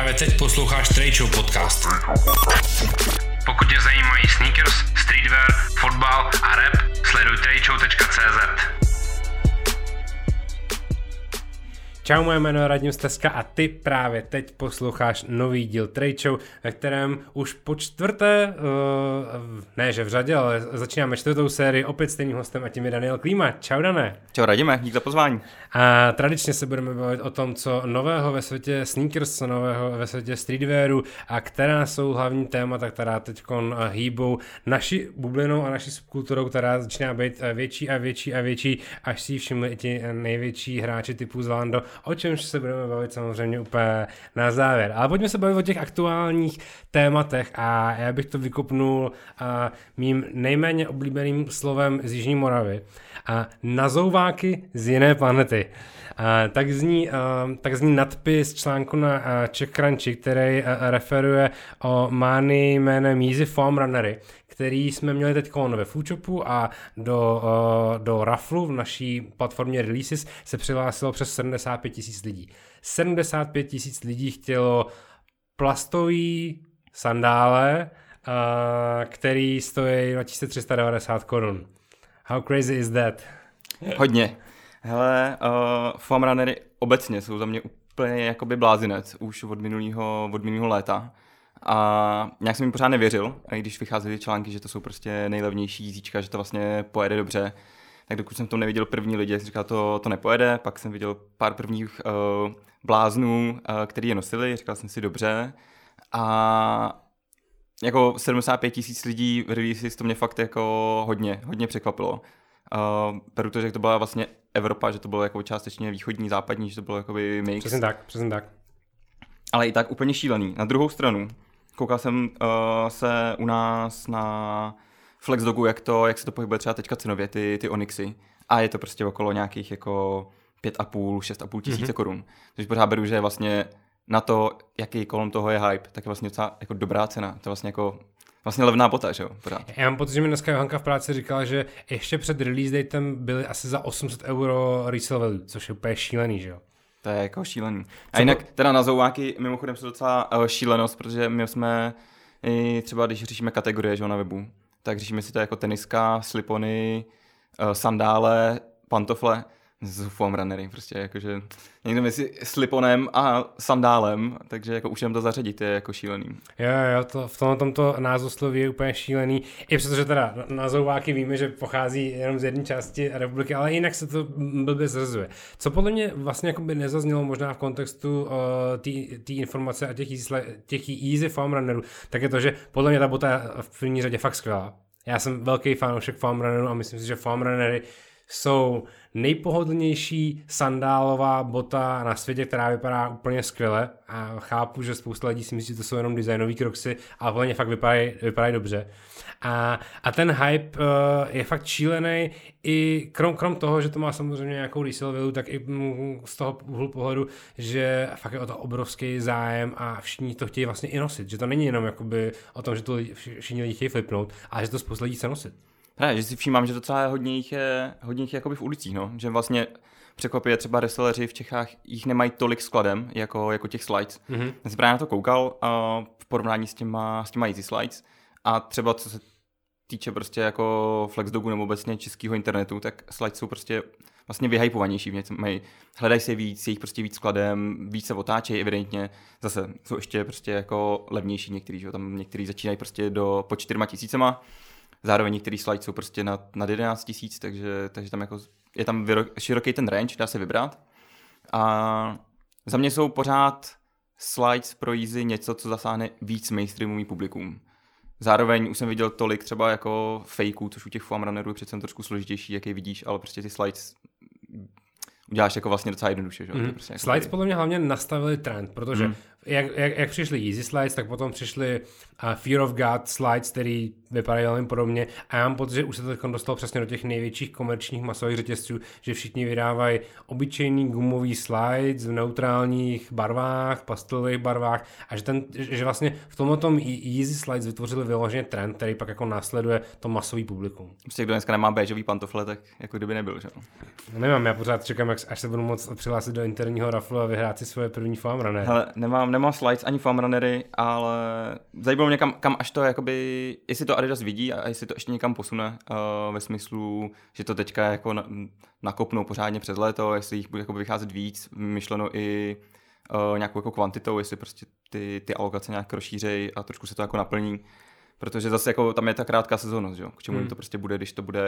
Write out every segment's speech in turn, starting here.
Právě teď posloucháš Trade podcast. Pokud tě zajímají sneakers, streetwear, fotbal a rap, sleduj tradeshow.cz. Čau, moje jméno je Radim Steska a ty právě teď posloucháš nový díl Trade Show, ve kterém už po čtvrté, uh, ne že v řadě, ale začínáme čtvrtou sérii opět stejným hostem a tím je Daniel Klíma. Čau, Dané. Čau, Radime, dík za pozvání. A tradičně se budeme bavit o tom, co nového ve světě sneakers, co nového ve světě streetwearu a která jsou hlavní témata, která teď hýbou naší bublinou a naší subkulturou, která začíná být větší a větší a větší, až si všimli i ti největší hráči typu Zlando, o čemž se budeme bavit samozřejmě úplně na závěr. Ale pojďme se bavit o těch aktuálních tématech a já bych to vykopnul a, mým nejméně oblíbeným slovem z Jižní Moravy. A nazouváky z jiné planety. A, tak, zní, a, tak zní nadpis článku na Czech Crunchy, který referuje o mány jménem Easy Foam Runnery, který jsme měli teď ve Foodshopu a do, uh, do Raflu v naší platformě Releases se přihlásilo přes 75 tisíc lidí. 75 tisíc lidí chtělo plastový sandále, uh, který stojí 2390 korun. How crazy is that? Hodně. Hele, uh, foam runnery obecně jsou za mě úplně jakoby blázinec už od minulého, od minulého léta. A nějak jsem jim pořád nevěřil, i když vycházely články, že to jsou prostě nejlevnější jízíčka, že to vlastně pojede dobře. Tak dokud jsem to neviděl první lidi, jsem říkal, to, to nepojede. Pak jsem viděl pár prvních uh, bláznů, uh, který je nosili, říkal jsem si dobře. A jako 75 tisíc lidí v releases to mě fakt jako hodně, hodně překvapilo. Uh, beru to, že to byla vlastně Evropa, že to bylo jako částečně východní, západní, že to bylo jakoby mix. Přesně tak, přesně tak. Ale i tak úplně šílený. Na druhou stranu, koukal jsem uh, se u nás na Flexdogu, jak, to, jak se to pohybuje třeba teďka cenově, ty, ty Onyxy. A je to prostě okolo nějakých jako 5,5, 6,5 tisíce mm-hmm. korun. Takže pořád beru, že vlastně na to, jaký kolem toho je hype, tak je vlastně docela jako dobrá cena. To je vlastně jako vlastně levná bota, že jo? Pořád. Já mám pocit, že mi dneska Johanka v práci říkala, že ještě před release datem byly asi za 800 euro resale value, což je úplně šílený, že jo? To je jako šílený. A jinak teda na zouváky mimochodem jsou docela uh, šílenost, protože my jsme i třeba, když řešíme kategorie že, na webu, tak řešíme si to jako teniska, slipony, uh, sandále, pantofle, z foam runnery, prostě jakože někdo mezi sliponem a sandálem, takže jako už jen to zařadit je jako šílený. Jo, jo, to, v tomto tomto názvosloví je úplně šílený, i přestože teda názouváky víme, že pochází jenom z jedné části republiky, ale jinak se to blbě zrzuje. Co podle mě vlastně jako by nezaznělo možná v kontextu uh, té informace a těch easy, těch easy foam runnerů, tak je to, že podle mě ta bota v první řadě fakt skvělá. Já jsem velký fanoušek foam runnerů a myslím si, že foam runnery jsou nejpohodlnější sandálová bota na světě, která vypadá úplně skvěle a chápu, že spousta lidí si myslí, že to jsou jenom designový kroksy, ale podle fakt vypadají, vypadají dobře. A, a ten hype uh, je fakt šílený i krom, krom toho, že to má samozřejmě nějakou resale value, tak i mm, z toho úhlu pohledu, že fakt je o to obrovský zájem a všichni to chtějí vlastně i nosit. Že to není jenom jakoby o tom, že to všichni lidi chtějí flipnout, ale že to spousta lidí chce nosit. Ne, že si všímám, že docela hodně jich je, hodně jich je jakoby v ulicích, no. Že vlastně překvapuje třeba reselleři v Čechách, jich nemají tolik skladem, jako, jako těch slides. Mm-hmm. Já jsem právě na to koukal uh, v porovnání s těma, s těma easy slides a třeba co se týče prostě jako Flexdogu nebo obecně českého internetu, tak slides jsou prostě vlastně vyhypovanější. Mají, hledají se víc, jejich prostě víc skladem, víc se otáčejí evidentně. Zase jsou ještě prostě jako levnější některý, že tam některý začínají prostě do po čtyřma tisícema Zároveň některý slide jsou prostě nad, nad 11 tisíc, takže, takže tam jako je tam široký ten range, dá se vybrat. A za mě jsou pořád slides pro Easy něco, co zasáhne víc mainstreamový publikum. Zároveň už jsem viděl tolik třeba jako fakeů, což u těch foam runnerů je přece trošku složitější, jak je vidíš, ale prostě ty slides uděláš jako vlastně docela jednoduše. Že? Mm. Prostě jako slides podle mě hlavně nastavili trend, protože mm. jak, jak, jak přišly Easy Slides, tak potom přišly uh, Fear of God Slides, který vypadají velmi podobně a já mám pocit, že už se to dostalo přesně do těch největších komerčních masových řetězců, že všichni vydávají obyčejný gumový slides v neutrálních barvách, pastelových barvách a že, ten, že vlastně v tomhle tom Easy Slides vytvořili vyloženě trend, který pak jako následuje to masový publikum. Prostě kdo dneska nemá béžový pantofle, tak jako kdyby nebyl, že? Nemám, já pořád čekám, až se budu moct přihlásit do interního raflu a vyhrát si svoje první foam runner. Hele, nemám nemám, slides ani foam runnery, ale zajímalo mě kam, kam až to, jakoby, jestli to Adidas vidí a jestli to ještě někam posune uh, ve smyslu, že to teďka jako na, nakopnou pořádně přes léto, jestli jich bude vycházet víc, myšleno i uh, nějakou jako kvantitou, jestli prostě ty, ty alokace nějak rozšířej a trošku se to jako naplní. Protože zase jako tam je ta krátká sezónnost, jo? k čemu hmm. jim to prostě bude, když to bude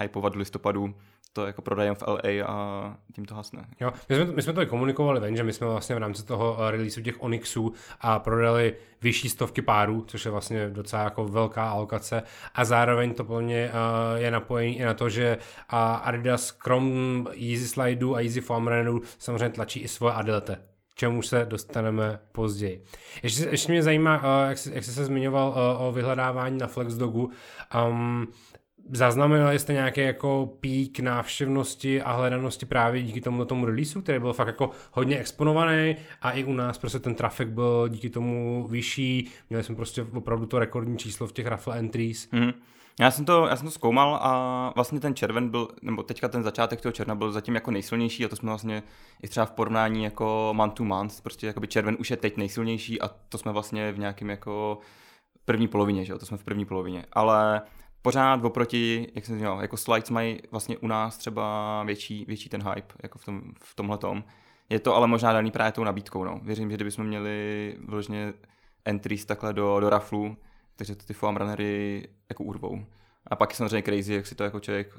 hypovat v listopadu, to jako prodajem v LA a tím to hasne. Jo, my jsme, my jsme to i komunikovali ven, že my jsme vlastně v rámci toho uh, releaseu těch Onyxů a prodali vyšší stovky párů, což je vlastně docela jako velká alokace a zároveň to plně uh, je napojený i na to, že uh, Adidas krom Easy Slideu a Easy Foam Runneru samozřejmě tlačí i svoje adilete čemu se dostaneme později. Ještě, ještě mě zajímá, uh, jak, jsi, jak jsi se zmiňoval uh, o vyhledávání na Flexdogu. Um, Zaznamenali jste nějaký jako pík návštěvnosti a hledanosti právě díky tomu tomu releaseu, který byl fakt jako hodně exponovaný a i u nás prostě ten trafik byl díky tomu vyšší. Měli jsme prostě opravdu to rekordní číslo v těch raffle entries. Mm. Já jsem, to, já jsem to zkoumal a vlastně ten červen byl, nebo teďka ten začátek toho června byl zatím jako nejsilnější a to jsme vlastně i třeba v porovnání jako month to month, prostě jakoby červen už je teď nejsilnější a to jsme vlastně v nějakém jako první polovině, že jo, to jsme v první polovině, ale pořád oproti, jak jsem říkal, jako slides mají vlastně u nás třeba větší, větší ten hype, jako v, tom, v tomhle tom. Je to ale možná daný právě tou nabídkou, no. Věřím, že kdybychom měli vložně entries takhle do, do raflu, takže to ty foam runnery jako urvou. A pak je samozřejmě crazy, jak si to jako člověk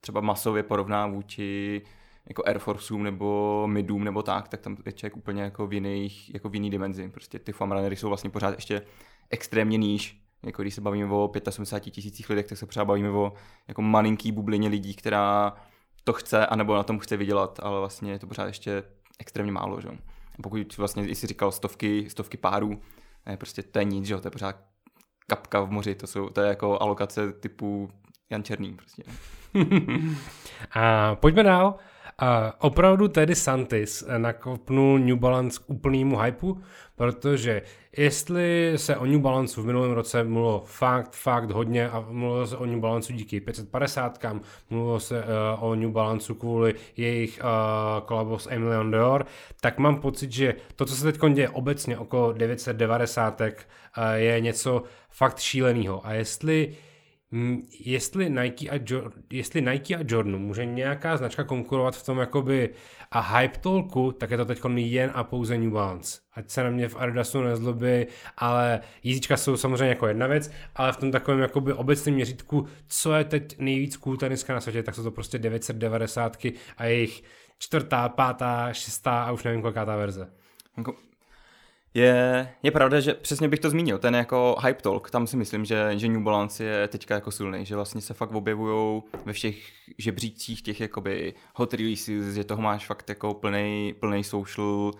třeba masově porovná vůči jako Air Forceům nebo Midům nebo tak, tak tam je člověk úplně jako v jiných, jako v jiný dimenzi. Prostě ty foam runnery jsou vlastně pořád ještě extrémně níž. Jako když se bavíme o 75 tisících lidech, tak se třeba bavíme o jako malinký bublině lidí, která to chce, anebo na tom chce vydělat, ale vlastně je to pořád ještě extrémně málo. Že? A pokud vlastně, jsi říkal stovky, stovky párů, prostě to je nic, že? to je pořád kapka v moři, to, jsou, to je jako alokace typu Jan Černý prostě. a pojďme dál. A opravdu tedy Santis nakopnul New Balance k úplnému hypeu, protože jestli se o New Balance v minulém roce mluvilo fakt, fakt hodně a mluvilo se o New Balance díky 550 mluvilo se uh, o New Balance kvůli jejich uh, kolabo s Emilion Dior, tak mám pocit, že to, co se teď děje obecně okolo 990, uh, je něco fakt šíleného. A jestli uh, jestli Nike, a jo- jestli Nike a Jordan může nějaká značka konkurovat v tom jakoby a hype tolku, tak je to teď jen a pouze New Balance. Ať se na mě v Adidasu nezlobí, ale jízdička jsou samozřejmě jako jedna věc, ale v tom takovém jakoby obecném měřítku, co je teď nejvíc cool teniska na světě, tak jsou to prostě 990 a jejich čtvrtá, pátá, šestá a už nevím koliká ta verze. Je, je pravda, že přesně bych to zmínil, ten jako hype talk, tam si myslím, že, že New Balance je teďka jako silný, že vlastně se fakt objevují ve všech žebřících těch jakoby hot releases, že toho máš fakt jako plný, plný social,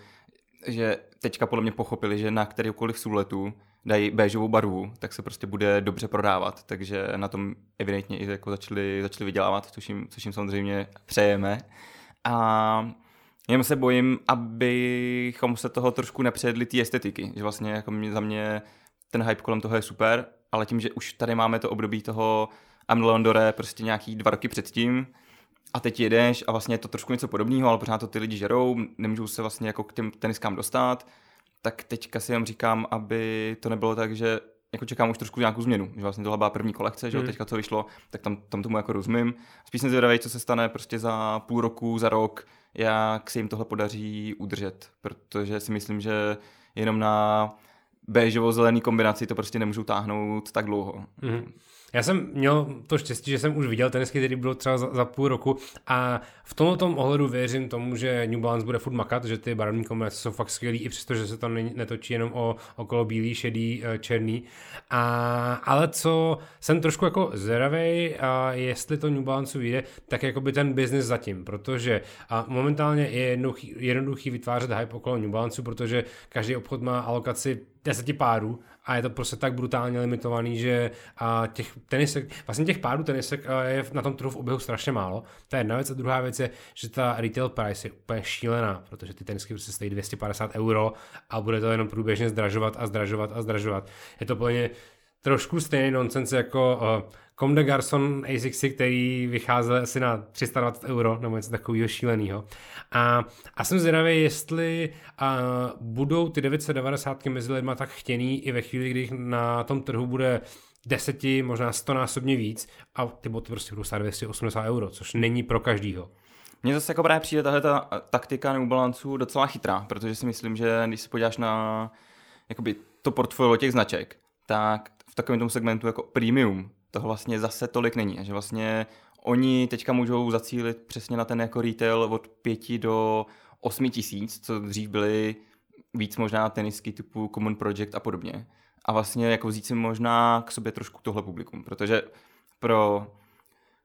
že teďka podle mě pochopili, že na kterýkoliv súletu dají béžovou barvu, tak se prostě bude dobře prodávat, takže na tom evidentně i jako začali, začali vydělávat, což jim, což jim samozřejmě přejeme. A Jenom se bojím, abychom se toho trošku nepředli té estetiky, že vlastně jako mě, za mě ten hype kolem toho je super, ale tím, že už tady máme to období toho Amlondore prostě nějaký dva roky předtím, a teď jedeš a vlastně je to trošku něco podobného, ale pořád to ty lidi žerou, nemůžou se vlastně jako k těm teniskám dostat, tak teďka si jenom říkám, aby to nebylo tak, že jako čekám už trošku nějakou změnu, že vlastně tohle byla první kolekce, že hmm. teďka co vyšlo, tak tam, tam tomu jako rozumím. Spíš jsem zvědavý, co se stane prostě za půl roku, za rok, jak se jim tohle podaří udržet, protože si myslím, že jenom na béžovo-zelený kombinaci to prostě nemůžou táhnout tak dlouho. Mm-hmm. Já jsem měl to štěstí, že jsem už viděl tenisky, který budou třeba za, za půl roku a v tomto tom ohledu věřím tomu, že New Balance bude furt makat, že ty barevné kombinace jsou fakt skvělý, i přesto, že se to netočí jenom o okolo bílý, šedý, eh, černý. A, ale co jsem trošku jako zvědavý, a jestli to New Balance vyjde, tak jako by ten biznis zatím, protože a momentálně je jednoduchý, jednoduchý vytvářet hype okolo New Balance, protože každý obchod má alokaci deseti párů a je to prostě tak brutálně limitovaný, že a těch tenisek, vlastně těch párů tenisek je na tom trhu v oběhu strašně málo. To je jedna věc a druhá věc je, že ta retail price je úplně šílená, protože ty tenisky prostě stojí 250 euro a bude to jenom průběžně zdražovat a zdražovat a zdražovat. Je to plně trošku stejný nonsens jako uh, Comme de Garçon ASICsy, který vycházel asi na 320 euro, nebo něco takového šíleného. A, a jsem zvědavý, jestli a, budou ty 990 mezi lidma tak chtěný i ve chvíli, kdy na tom trhu bude deseti, možná stonásobně víc a ty boty prostě budou stát 280 euro, což není pro každýho. Mně zase jako právě přijde tahle ta taktika New Balanceu docela chytrá, protože si myslím, že když se podíváš na jakoby, to portfolio těch značek, tak v takovém tom segmentu jako premium toho vlastně zase tolik není. Že vlastně oni teďka můžou zacílit přesně na ten jako retail od 5 do 8 tisíc, co dřív byly víc možná tenisky typu Common Project a podobně. A vlastně jako vzít si možná k sobě trošku tohle publikum, protože pro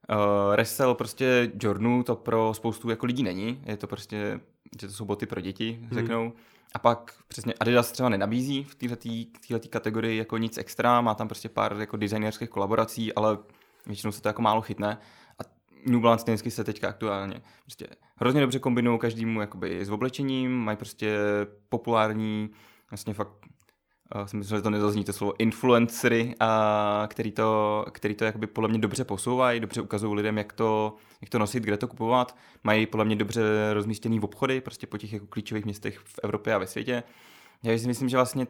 uh, resell prostě Jordanu to pro spoustu jako lidí není, je to prostě, že to jsou boty pro děti, hmm. A pak přesně Adidas třeba nenabízí v této kategorii jako nic extra, má tam prostě pár jako designerských kolaborací, ale většinou se to jako málo chytne. A New Balance tenisky se teďka aktuálně prostě hrozně dobře kombinují každému s oblečením, mají prostě populární, vlastně fakt uh, jsem že to nezazní to slovo influencery, a který to, který to jakoby podle mě dobře posouvají, dobře ukazují lidem, jak to, jak to nosit, kde to kupovat. Mají podle mě dobře rozmístěný v obchody, prostě po těch jako klíčových městech v Evropě a ve světě. Já si myslím, že vlastně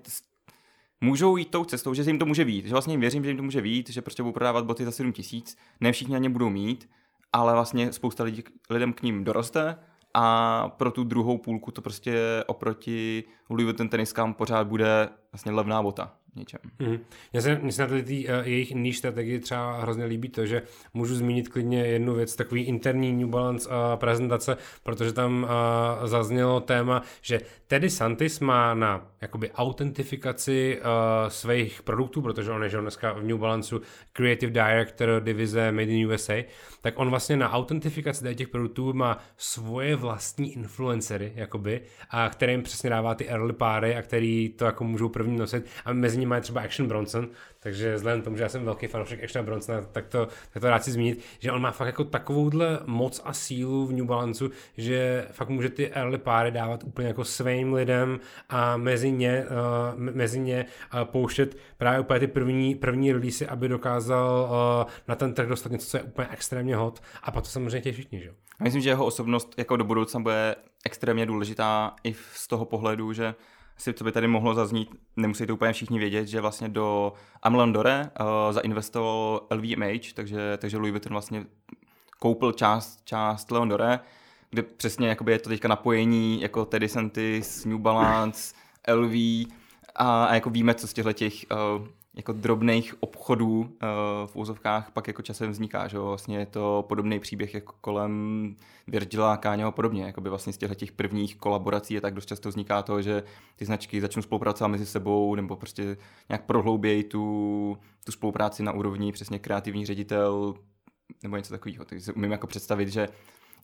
můžou jít tou cestou, že jim to může vít. Že vlastně jim věřím, že jim to může vít, že prostě budou prodávat boty za 7 tisíc. Ne všichni na ně budou mít, ale vlastně spousta lidí, lidem k ním doroste a pro tu druhou půlku to prostě oproti Louis Vuitton teniskám pořád bude vlastně levná bota něčem. Mm. Mně se, mně se na tý, uh, jejich níž strategii třeba hrozně líbí to, že můžu zmínit klidně jednu věc, takový interní New Balance uh, prezentace, protože tam uh, zaznělo téma, že Teddy Santis má na jakoby autentifikaci uh, svých produktů, protože on je že on dneska v New Balanceu Creative Director divize Made in USA, tak on vlastně na autentifikaci těch produktů má svoje vlastní influencery, jakoby, a kterým přesně dává ty early páry a který to jako můžou první nosit a mezi nimi je třeba Action Bronson, takže vzhledem tomu, že já jsem velký fanoušek Action Bronsona, tak to, tak to rád si zmínit, že on má fakt jako takovouhle moc a sílu v New Balanceu, že fakt může ty early páry dávat úplně jako svým lidem a mezi ně, uh, mezi ně uh, pouštět právě úplně ty první, první release, aby dokázal uh, na ten trh dostat něco, co je úplně extrémně hot. A pak to samozřejmě těší všichni, že Myslím, že jeho osobnost jako do budoucna bude extrémně důležitá i z toho pohledu, že si, co by tady mohlo zaznít, nemusí to úplně všichni vědět, že vlastně do Amelon Dore uh, zainvestoval LVMH, takže, takže Louis Vuitton vlastně koupil část, část Leon Dore, kde přesně jakoby je to teďka napojení jako Teddy Santis, New Balance, LV a, a jako víme, co z těchto těch uh, jako drobných obchodů uh, v úzovkách pak jako časem vzniká, že vlastně je to podobný příběh jako kolem Virgila, Káňa a podobně, jako by vlastně z těch prvních kolaborací je tak dost často vzniká to, že ty značky začnou spolupracovat mezi sebou nebo prostě nějak prohloubějí tu, tu spolupráci na úrovni přesně kreativní ředitel nebo něco takového. Takže si umím jako představit, že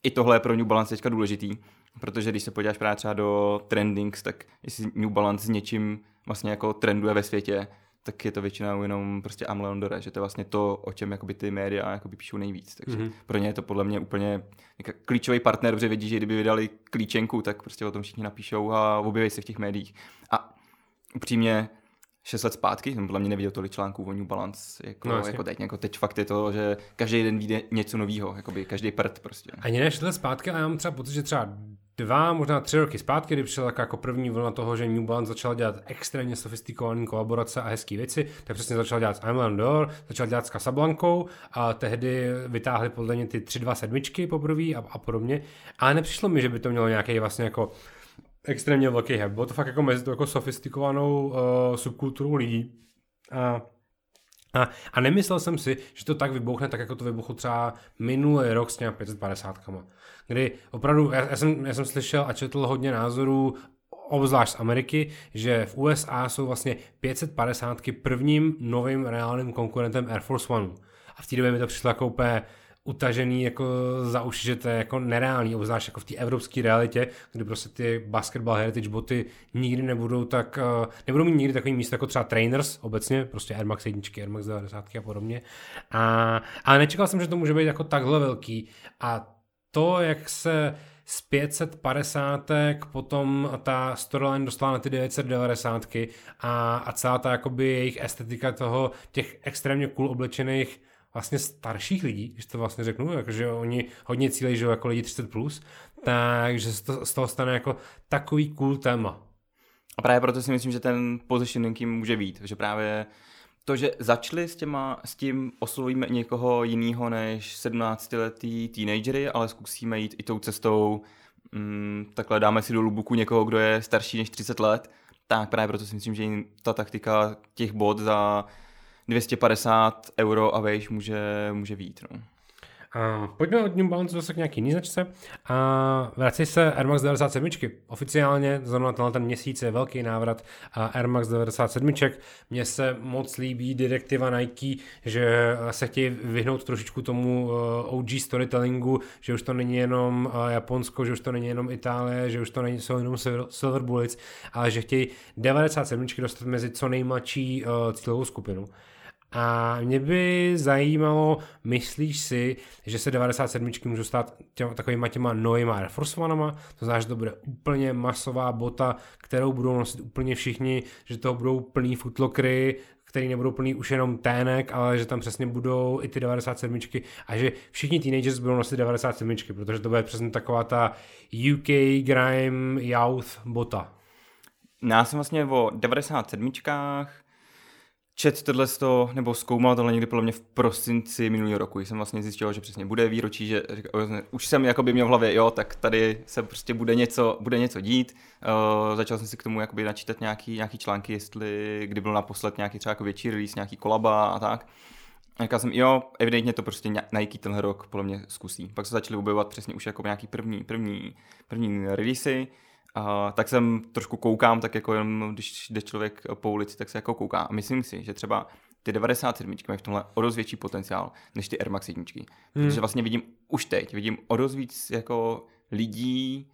i tohle je pro New Balance teďka důležitý, protože když se podíváš právě třeba do trendings, tak jestli New Balance s něčím vlastně jako trenduje ve světě, tak je to většinou jenom prostě Amleon Dore, že to je vlastně to, o čem jakoby ty média jakoby píšou nejvíc. Takže mm-hmm. pro ně je to podle mě úplně klíčový partner, protože vidí, že kdyby vydali klíčenku, tak prostě o tom všichni napíšou a objeví se v těch médiích. A upřímně, 6 let zpátky jsem podle mě neviděl tolik článků o New Balance jako, no, jako teď. Jako teď fakt je to, že každý den vyjde něco nového, každý prd prostě. Ani ne 6 let zpátky, ale já mám třeba pocit, že třeba dva, možná tři roky zpátky, kdy přišla jako první vlna toho, že New Balance začal dělat extrémně sofistikované kolaborace a hezké věci, tak přesně začal dělat s Island Door, začal dělat s Casablankou a tehdy vytáhli podle mě ty 327 poprvé a, a podobně, ale nepřišlo mi, že by to mělo nějaký vlastně jako extrémně velký hype. Bylo to fakt jako mezi to jako sofistikovanou uh, subkulturou lidí. A a, a nemyslel jsem si, že to tak vybouchne, tak jako to vybuchlo třeba minulý rok s těmi 550 kama. Kdy opravdu, já, já, jsem, já jsem slyšel a četl hodně názorů, obzvlášť z Ameriky, že v USA jsou vlastně 550 prvním novým reálným konkurentem Air Force One. A v té době mi to přišlo jako úplně utažený jako za uši, že to je jako nereálný, obzvlášť jako v té evropské realitě, kdy prostě ty basketball heritage boty nikdy nebudou tak, uh, nebudou mít nikdy takový místo jako třeba trainers obecně, prostě Air Max 1, Air Max 90 a podobně. A, ale nečekal jsem, že to může být jako takhle velký a to, jak se z 550, potom ta storyline dostala na ty 990 a, a celá ta jakoby jejich estetika toho, těch extrémně cool oblečených vlastně starších lidí, když to vlastně řeknu, jakože oni hodně cílejí, že jako lidi 30+, plus, takže z, to, z toho stane jako takový cool téma. A právě proto si myslím, že ten positioning jim může být, že právě to, že začali s, těma, s tím oslovíme někoho jiného než 17-letý teenagery, ale zkusíme jít i tou cestou, mm, takhle dáme si do lubuku někoho, kdo je starší než 30 let, tak právě proto si myslím, že ta taktika těch bod za 250 euro a vejš může, může být. No. A pojďme od New Balance zase k nějaký jiný značce. A vrací se Air Max 97. Oficiálně zrovna tenhle ten měsíc je velký návrat Air Max 97. Mně se moc líbí direktiva Nike, že se chtějí vyhnout trošičku tomu eh, OG storytellingu, že už to není jenom eh, Japonsko, že už to není jenom Itálie, že už to není, jsou jenom Silver Bullets, ale že chtějí 97. dostat mezi co nejmladší eh, cílovou skupinu. A mě by zajímalo, myslíš si, že se 97 můžou stát těma, takovýma těma novýma Air Force Oneama? To znamená, že to bude úplně masová bota, kterou budou nosit úplně všichni, že to budou plný footlockery, který nebudou plný už jenom tének, ale že tam přesně budou i ty 97 a že všichni teenagers budou nosit 97 protože to bude přesně taková ta UK grime youth bota. Já jsem vlastně o 97 čet tohle to, nebo zkoumal tohle někdy podle mě v prosinci minulého roku, jsem vlastně zjistil, že přesně bude výročí, že už jsem jakoby měl v hlavě, jo, tak tady se prostě bude něco, bude něco dít. Uh, začal jsem si k tomu jakoby načítat nějaký, nějaký články, jestli kdy byl naposled nějaký třeba jako větší release, nějaký kolaba a tak. A říkal jsem, jo, evidentně to prostě Nike tenhle rok podle mě zkusí. Pak se začaly objevovat přesně už jako nějaký první, první, první releasy. A tak jsem trošku koukám, tak jako jenom když jde člověk po ulici, tak se jako kouká. A myslím si, že třeba ty 97 mají v tomhle o dost větší potenciál než ty Air Max 1. Hmm. Protože vlastně vidím už teď, vidím o dost víc jako lidí,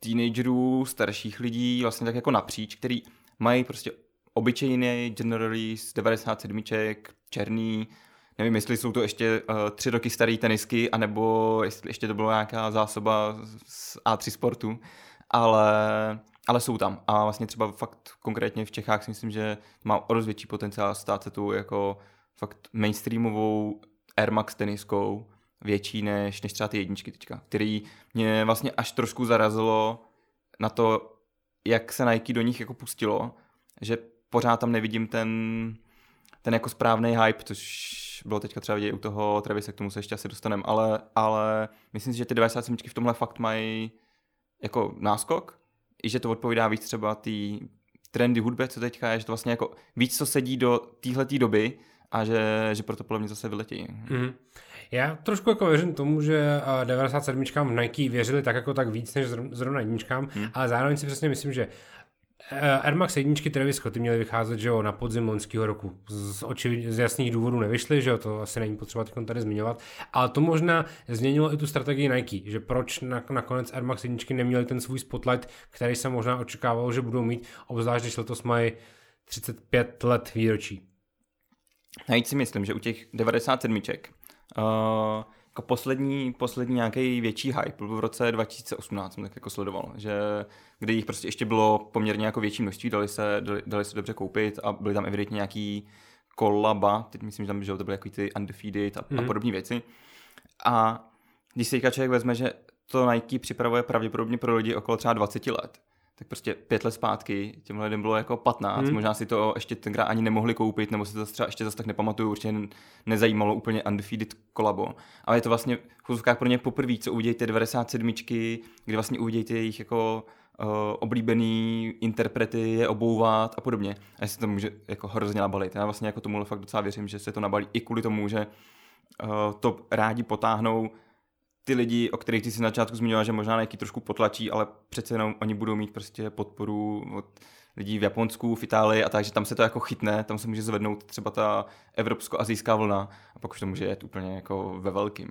teenagerů, starších lidí, vlastně tak jako napříč, který mají prostě obyčejný generally z 97 černý, nevím, jestli jsou to ještě uh, tři roky starý tenisky, anebo jestli ještě to byla nějaká zásoba z A3 sportu, ale, ale jsou tam. A vlastně třeba fakt konkrétně v Čechách si myslím, že má o dost větší potenciál stát se tu jako fakt mainstreamovou Air Max teniskou, větší než, než třeba ty jedničky teďka, který mě vlastně až trošku zarazilo na to, jak se Nike do nich jako pustilo, že pořád tam nevidím ten, ten jako správný hype, což bylo teďka třeba vidět u toho Travise, k tomu se ještě asi dostaneme, ale, ale myslím si, že ty 97 v tomhle fakt mají jako náskok, i že to odpovídá víc třeba té trendy hudby, co teďka je, že to vlastně jako víc, co sedí do téhleté doby a že, že proto podle mě zase vyletí. Mm. Já trošku jako věřím tomu, že 97 v Nike věřili tak jako tak víc než zrovna jedničkám, hmm. ale zároveň si přesně myslím, že Eh, Air Max jedničky Travis Scotty měly vycházet že jo, na podzim loňského roku. Z, očivid, z jasných důvodů nevyšly, že jo, to asi není potřeba tady zmiňovat, ale to možná změnilo i tu strategii Nike, že proč na, nakonec Air Max jedničky neměly ten svůj spotlight, který se možná očekával, že budou mít, obzvlášť když letos mají 35 let výročí. Najít si myslím, že u těch 97 uh, jako poslední, poslední nějaký větší hype byl v roce 2018, jsem tak jako sledoval, že kde jich prostě ještě bylo poměrně jako větší množství, dali se, dali, dali se dobře koupit a byly tam evidentně nějaký kolaba, teď myslím, že tam že to byly jako ty undefeated a, mm. a mhm. podobné věci. A když si teďka člověk vezme, že to Nike připravuje pravděpodobně pro lidi okolo třeba 20 let, tak prostě pět let zpátky těmhle lidem bylo jako 15, hmm. možná si to ještě tenkrát ani nemohli koupit, nebo si to třeba ještě zase tak nepamatuju, určitě nezajímalo úplně undefeated kolabo. Ale je to vlastně v chuzovkách pro ně poprvé, co uvidějí ty 97, kdy vlastně uvidějí ty jejich jako uh, oblíbený interprety je obouvat a podobně. A se to může jako hrozně nabalit. Já vlastně jako tomu fakt docela věřím, že se to nabalí i kvůli tomu, že uh, to rádi potáhnou ty lidi, o kterých ty si na začátku zmiňoval, že možná nějaký trošku potlačí, ale přece jenom oni budou mít prostě podporu od lidí v Japonsku, v Itálii a takže tam se to jako chytne, tam se může zvednout třeba ta evropsko-azijská vlna a pak už to může jet úplně jako ve velkým.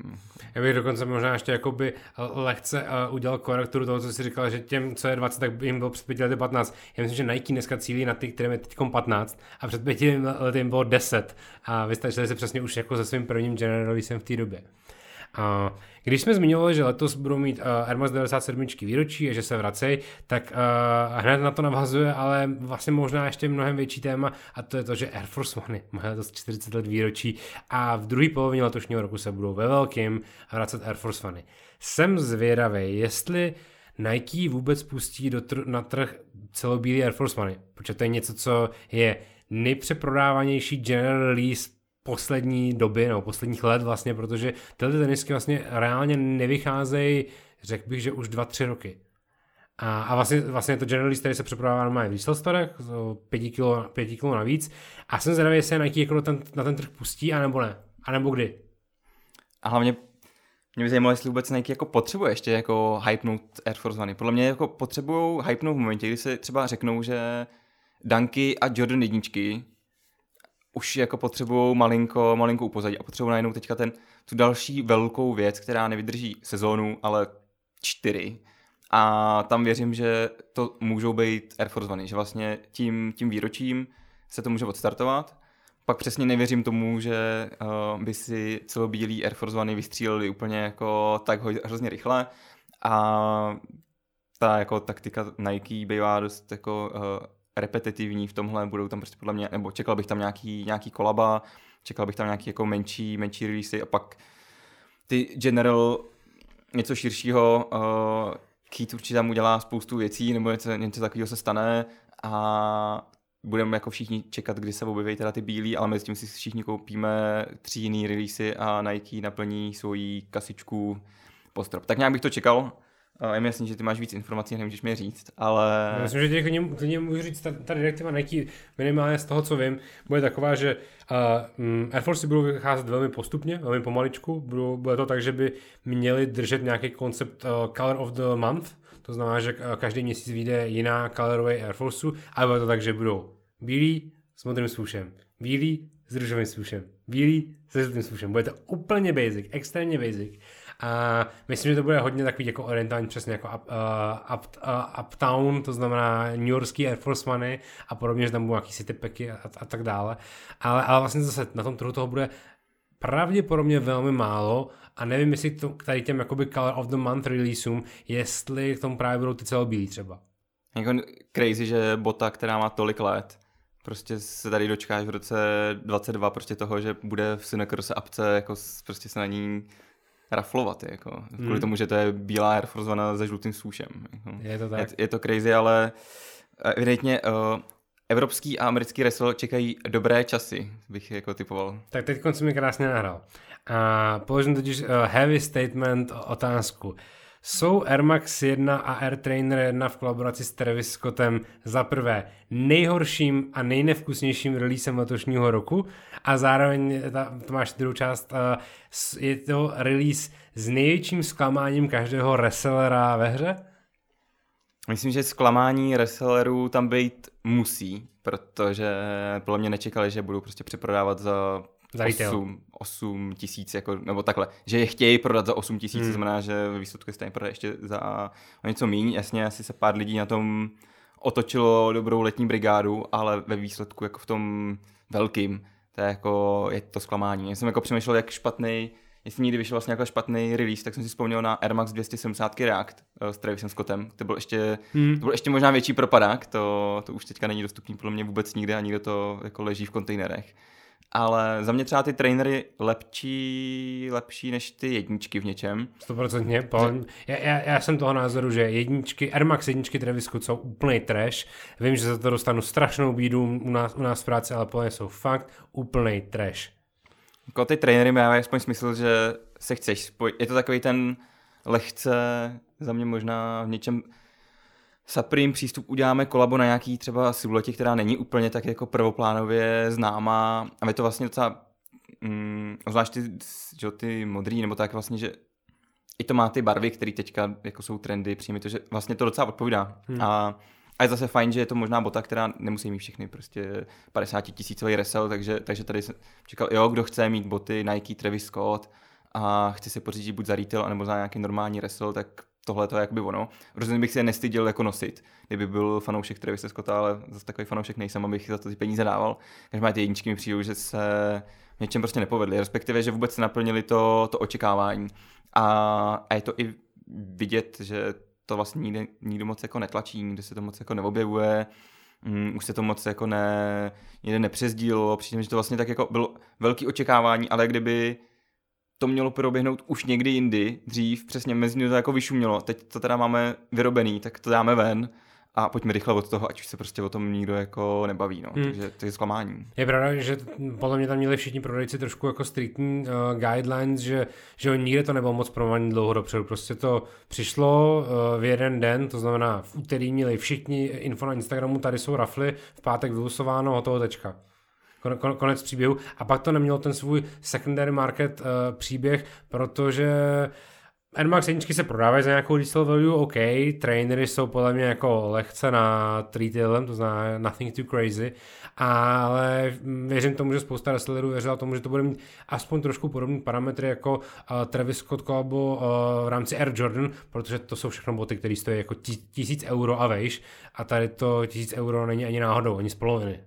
Já bych dokonce možná ještě jakoby lehce uh, udělal korekturu toho, co jsi říkal, že těm, co je 20, tak jim bylo před pěti lety 15. Já myslím, že Nike dneska cílí na ty, kterým je teď 15 a před pěti lety jim bylo 10 a vystačili se přesně už jako se svým prvním generalisem v té době. A když jsme zmiňovali, že letos budou mít uh, Air Max 97 výročí a že se vracejí, tak uh, hned na to navazuje, ale vlastně možná ještě mnohem větší téma a to je to, že Air Force One mají letos 40 let výročí a v druhé polovině letošního roku se budou ve velkým vracet Air Force One. Jsem zvědavý, jestli Nike vůbec pustí do tr- na trh celobílý Air Force One, protože to je něco, co je nejpřeprodávanější general release poslední doby, nebo posledních let vlastně, protože tyhle tenisky vlastně reálně nevycházejí, řekl bych, že už 2-3 roky. A, a vlastně, vlastně to General který se přeprodává normálně v resell storech, 5 kg, 5 kg navíc. A jsem zvědavý, jestli Nike jako na ten, na ten trh pustí, anebo ne. A nebo kdy. A hlavně mě by zajímalo, jestli vůbec Nike jako potřebuje ještě jako hypnout Air Force One. Podle mě jako potřebují hypnout v momentě, kdy se třeba řeknou, že Dunky a Jordan jedničky už jako potřebují malinko, malinko upozadit a potřebují najednou teďka ten, tu další velkou věc, která nevydrží sezónu, ale čtyři. A tam věřím, že to můžou být Air Force One, že vlastně tím, tím výročím se to může odstartovat. Pak přesně nevěřím tomu, že uh, by si celobílý Air Force One vystříleli úplně jako tak hrozně rychle. A ta jako taktika Nike bývá dost jako uh, repetitivní v tomhle, budou tam prostě podle mě, nebo čekal bych tam nějaký, nějaký kolaba, čekal bych tam nějaký jako menší, menší releasy a pak ty general něco širšího, uh, Keith určitě tam udělá spoustu věcí, nebo něco, něco takového se stane a budeme jako všichni čekat, kdy se objeví teda ty bílí, ale mezi tím si všichni koupíme tři jiný releasy a Nike naplní svoji kasičku postrop. Tak nějak bych to čekal. A je mi jasný, že ty máš víc informací, nemůžeš mi říct, ale... Já myslím, že těch klidně, klidně můžu říct, ta, ta direktiva Nike minimálně z toho, co vím, bude taková, že uh, Air Force budou vycházet velmi postupně, velmi pomaličku. Budou, bude to tak, že by měli držet nějaký koncept uh, Color of the Month, to znamená, že každý měsíc vyjde jiná colorway Air Forceu, ale bude to tak, že budou bílí s modrým svůšem, bílí s růžovým svůšem, bílí se žlutým svůšem. Bude to úplně basic, extrémně basic. A myslím, že to bude hodně takový jako orientální přesně jako up, uh, up, uh, uptown, to znamená New Yorkský Air Force Money a podobně, že tam budou nějaký citypacky a, a, tak dále. Ale, ale vlastně zase na tom trhu toho bude pravděpodobně velmi málo a nevím, jestli to, k tady těm jakoby Color of the Month releaseům, jestli k tomu právě budou ty celobílí třeba. Jako crazy, že bota, která má tolik let, prostě se tady dočkáš v roce 22 prostě toho, že bude v Synakrose apce, jako prostě se na ní raflovat, jako, hmm. kvůli tomu, že to je bílá Air Force One se žlutým soušem. Jako. Je to tak. Je, je to crazy, ale eh, evidentně uh, evropský a americký wrestle čekají dobré časy, bych jako typoval. Tak teď konci mi krásně nahrál. A položím totiž uh, heavy statement otázku. Jsou Air Max 1 a Air Trainer 1 v kolaboraci s Travis Scottem za prvé nejhorším a nejnevkusnějším releasem letošního roku a zároveň, ta, to máš druhou část, uh, je to release s největším zklamáním každého resellera ve hře? Myslím, že zklamání resellerů tam být musí, protože podle mě nečekali, že budou prostě přeprodávat za za 8, 8 tisíc, jako, nebo takhle, že je chtějí prodat za 8 tisíc, hmm. znamená, že ve výsledku je prodat ještě za o něco méně. Jasně, asi se pár lidí na tom otočilo dobrou letní brigádu, ale ve výsledku jako v tom velkým, to je jako, je to zklamání. Já jsem jako přemýšlel, jak špatný, jestli někdy vyšel vlastně jako špatný release, tak jsem si vzpomněl na Air Max 270 React uh, s Travisem Scottem. To byl ještě, hmm. to byl ještě možná větší propadák, to, to už teďka není dostupný podle mě vůbec nikde a nikdo to jako leží v kontejnerech ale za mě třeba ty trainery lepší, lepší než ty jedničky v něčem. 100%. Já, já, já, jsem toho názoru, že jedničky, Air Max jedničky Travis Scott jsou úplný trash. Vím, že za to dostanu strašnou bídu u nás, u nás v práci, ale podle jsou fakt úplný trash. Jako ty trainery mají aspoň smysl, že se chceš spojit. Je to takový ten lehce za mě možná v něčem Supreme přístup uděláme kolabo na nějaký třeba siluetě, která není úplně tak jako prvoplánově známá a je to vlastně docela, mm, zvlášť ty, že, ty modrý, nebo tak vlastně, že i to má ty barvy, které teďka jako jsou trendy, přijme to, že vlastně to docela odpovídá. Hmm. A, a je zase fajn, že je to možná bota, která nemusí mít všechny prostě 50 tisícový resell, takže, takže tady jsem čekal, jo, kdo chce mít boty Nike, Travis Scott a chce si pořídit buď za retail, anebo za nějaký normální resell, tak tohle to je jakoby ono. Rozhodně bych si je nestyděl jako nosit, kdyby byl fanoušek Travise Scotta, ale zase takový fanoušek nejsem, abych za to ty peníze dával. Každopádně ty jedničky mi přijdou, že se něčem prostě nepovedly, respektive, že vůbec naplnili to, to očekávání. A, a je to i vidět, že to vlastně nikde, nikdo moc jako netlačí, nikde se to moc jako neobjevuje, um, už se to moc jako ne, někde nepřezdílo, že to vlastně tak jako bylo velký očekávání, ale kdyby to mělo proběhnout už někdy jindy, dřív, přesně mezi to jako vyšumělo, teď to teda máme vyrobený, tak to dáme ven a pojďme rychle od toho, ať už se prostě o tom nikdo jako nebaví, no. Hmm. takže to je zklamání. Je pravda, že podle mě tam měli všichni prodejci trošku jako striktní uh, guidelines, že, že nikde to nebylo moc promovaný dlouho dopředu, prostě to přišlo uh, v jeden den, to znamená v úterý měli všichni info na Instagramu, tady jsou rafly, v pátek vylusováno, hotovo tečka konec příběhu. A pak to nemělo ten svůj secondary market uh, příběh, protože NMAX jedničky se prodávají za nějakou resale value, OK, trainery jsou podle mě jako lehce na treatilem, to znamená nothing too crazy, ale věřím tomu, že spousta wrestlerů věřila tomu, že to bude mít aspoň trošku podobný parametry jako uh, Travis Scott Collabo uh, v rámci Air Jordan, protože to jsou všechno boty, které stojí jako tisíc euro a vejš a tady to tisíc euro není ani náhodou, ani z poloviny.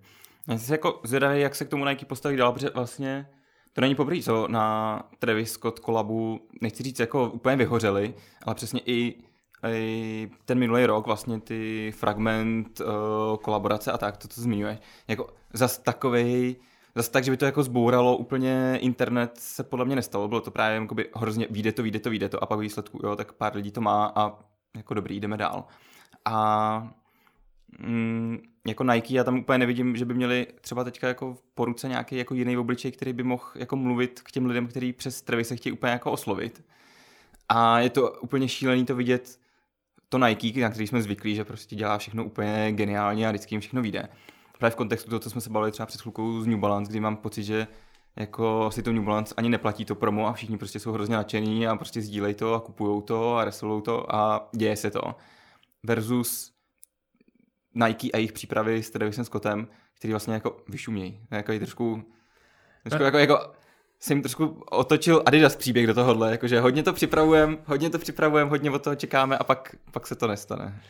Já jsem jako zvědavý, jak se k tomu Nike postaví dál, protože vlastně to není poprvé, co na Travis Scott kolabu, nechci říct jako úplně vyhořeli, ale přesně i, i ten minulý rok vlastně ty fragment uh, kolaborace a tak, to, co zmiňuješ, jako zas takovej, zas tak, že by to jako zbouralo úplně internet se podle mě nestalo, bylo to právě jakoby hrozně, vyjde to, vyjde to, vyjde to a pak výsledku, jo, tak pár lidí to má a jako dobrý, jdeme dál. A mm, jako Nike, já tam úplně nevidím, že by měli třeba teďka jako po ruce nějaký jako jiný obličej, který by mohl jako mluvit k těm lidem, kteří přes Travis se chtějí úplně jako oslovit. A je to úplně šílený to vidět, to Nike, na který jsme zvyklí, že prostě dělá všechno úplně geniálně a vždycky jim všechno vyjde. Právě v kontextu toho, co jsme se bavili třeba před chvilkou z New Balance, kdy mám pocit, že jako si to New Balance ani neplatí to promo a všichni prostě jsou hrozně nadšení a prostě sdílejí to a kupují to a resolou to a děje se to. Versus Nike a jejich přípravy s Travisem Scottem, který vlastně jako vyšumějí. Jako trošku, trošku jako, jako jsem trošku otočil Adidas příběh do tohohle, jakože hodně to připravujeme, hodně to připravujeme, hodně od toho čekáme a pak, pak se to nestane.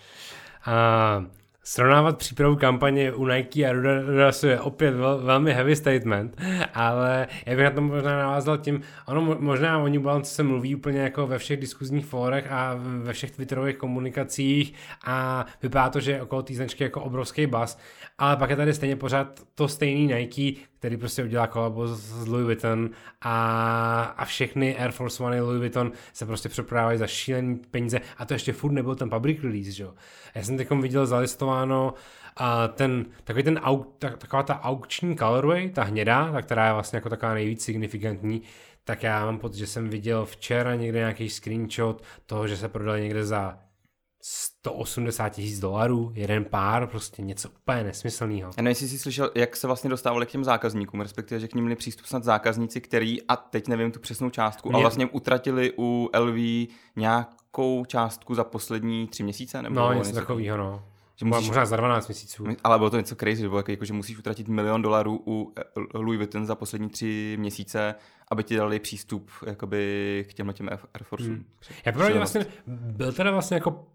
A Srovnávat přípravu kampaně u Nike a Adidasu je opět vel, velmi heavy statement, ale já bych na to možná navázal tím, ono možná o New Balance se mluví úplně jako ve všech diskuzních fórech a ve všech twitterových komunikacích a vypadá to, že je okolo té značky jako obrovský bas, ale pak je tady stejně pořád to stejný Nike, který prostě udělá kolabo s Louis Vuitton a, a všechny Air Force One Louis Vuitton se prostě přeprodávají za šílený peníze a to ještě furt nebyl ten public release, že jo. Já jsem teď viděl zalistováno a ten, takový ten, tak, taková ta aukční colorway, ta hnědá, ta, která je vlastně jako taková nejvíc signifikantní, tak já mám pocit, že jsem viděl včera někde nějaký screenshot toho, že se prodali někde za 180 tisíc dolarů, jeden pár, prostě něco úplně nesmyslného. Já nevím, jestli jsi slyšel, jak se vlastně dostávali k těm zákazníkům, respektive, že k ním měli přístup snad zákazníci, který, a teď nevím tu přesnou částku, Mě... ale vlastně utratili u LV nějakou částku za poslední tři měsíce? Nebo no, něco takového, no. Že musíš, možná za 12 měsíců. Ale bylo to něco crazy, bylo jako, že musíš utratit milion dolarů u Louis Vuitton za poslední tři měsíce, aby ti dali přístup jakoby, k těmhle těm Air Forceům. Hmm. Já vlastně byl teda vlastně jako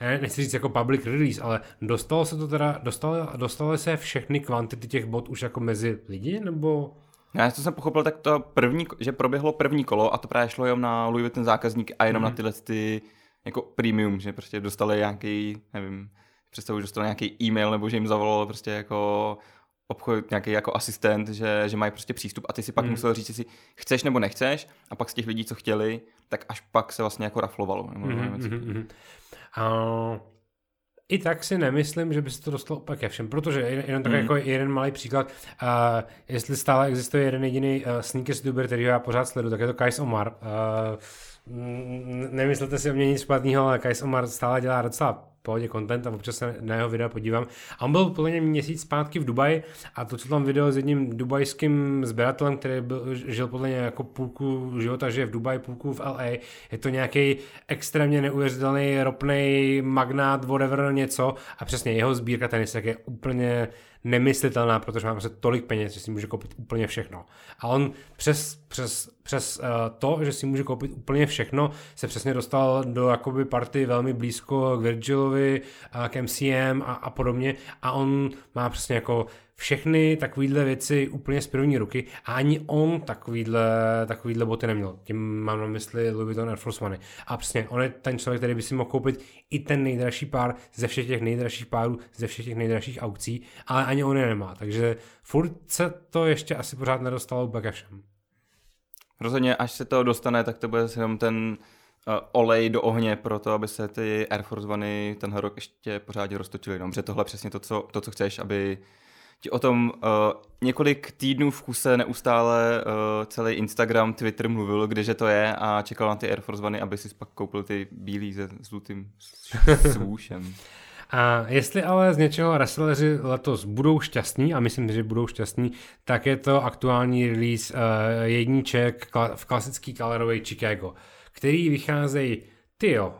ne, nechci říct jako public release, ale dostalo se to teda, dostalo, dostalo se všechny kvantity těch bot už jako mezi lidi, nebo... Já to jsem pochopil, tak to první, že proběhlo první kolo a to právě šlo jenom na Louis Vuitton zákazník a jenom mm-hmm. na mhm. tyhle ty jako premium, že prostě dostali nějaký, nevím, představuji, že dostali nějaký e-mail nebo že jim zavolal prostě jako obchod, nějaký jako asistent, že, že mají prostě přístup a ty si pak mm. musel říct, jestli chceš nebo nechceš a pak z těch lidí, co chtěli, tak až pak se vlastně jako raflovalo. Nebo mm-hmm, mm-hmm. A i tak si nemyslím, že by se to dostalo úplně ke všem, protože jenom tak mm. jako jeden malý příklad, uh, jestli stále existuje jeden jediný uh, sneakers youtuber, který já pořád sleduju, tak je to Kais Omar. Uh, nemyslete si o mě nic špatného, ale Kais Omar stále dělá docela pohodě content a občas se na jeho videa podívám. A on byl podle mě měsíc zpátky v Dubaji a to, co tam video s jedním dubajským sběratelem, který byl, žil podle mě jako půlku života, že je v Dubaji, půlku v LA. Je to nějaký extrémně neuvěřitelný ropný magnát, whatever něco a přesně jeho sbírka tenisek je úplně nemyslitelná, protože má prostě tolik peněz, že si může koupit úplně všechno. A on přes, přes, přes uh, to, že si může koupit úplně všechno, se přesně dostal do jakoby party velmi blízko k Virgilovi, uh, k MCM a, a podobně a on má přesně jako všechny takovýhle věci úplně z první ruky a ani on takovýhle, takovýhle boty neměl. Tím mám na mysli Louis Vuitton Air Force One. A přesně, on je ten člověk, který by si mohl koupit i ten nejdražší pár ze všech těch nejdražších párů, ze všech těch nejdražších aukcí, ale ani on je nemá. Takže furt se to ještě asi pořád nedostalo úplně ke. Rozhodně, až se to dostane, tak to bude jenom ten olej do ohně pro to, aby se ty Air Force One tenhle rok ještě pořádně roztočily. No, protože tohle přesně to co, to, co chceš, aby ti o tom uh, několik týdnů v kuse neustále uh, celý Instagram, Twitter mluvil, kdeže to je a čekal na ty Air Force One, aby si pak koupil ty bílý se zlutým svůšem. A jestli ale z něčeho wrestleri letos budou šťastní, a myslím, že budou šťastní, tak je to aktuální release uh, jedniček v klasický kalerový Chicago, který vycházejí, tyjo,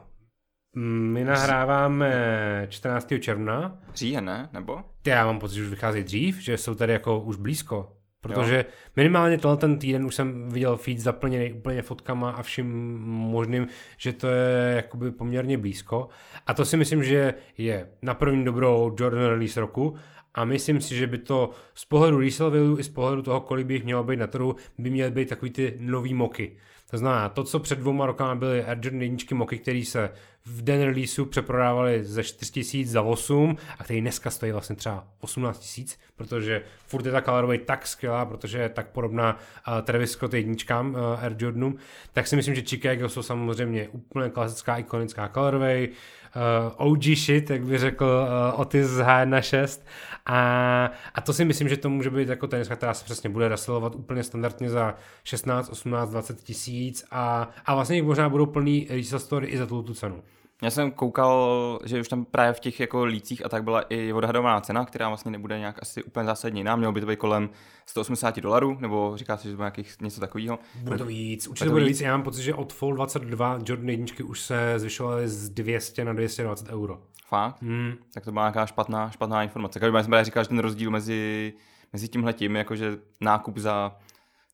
my nahráváme 14. června. Říjen, ne? Nebo? Ty já mám pocit, že už vycházejí dřív, že jsou tady jako už blízko. Protože jo. minimálně tohle ten týden už jsem viděl feed zaplněný úplně fotkama a vším možným, že to je jakoby poměrně blízko. A to si myslím, že je na první dobrou Jordan release roku a myslím si, že by to z pohledu resale value i z pohledu toho, kolik by jich mělo být na trhu, by měly být takový ty nový moky. To znamená, to, co před dvouma rokama byly Air Jordan 1 moky, které se v den releaseu přeprodávali ze 4000 za 8 a který dneska stojí vlastně třeba 18 000, protože furt je ta colorway tak skvělá, protože je tak podobná uh, Travis Scott jedničkám uh, Air Jordanům, tak si myslím, že Chicago jsou samozřejmě úplně klasická ikonická colorway, uh, OG shit, jak by řekl uh, Otis z H1.6 a, a to si myslím, že to může být jako teniska, která se přesně bude rasilovat úplně standardně za 16, 18, 20 tisíc a, a vlastně možná budou plný resale story i za tu cenu. Já jsem koukal, že už tam právě v těch jako lících a tak byla i odhadovaná cena, která vlastně nebude nějak asi úplně zásadní jiná. Mělo by to být kolem 180 dolarů, nebo říká se, že to bude nějakých něco takového. Bude to víc, určitě bude víc. Já mám pocit, že od Fall 22 Jordan 1 už se zvyšovaly z 200 na 220 euro. Fakt? Hmm. Tak to byla nějaká špatná, špatná informace. Každopádně jsem říkal, že ten rozdíl mezi, mezi tímhletím, jakože nákup za,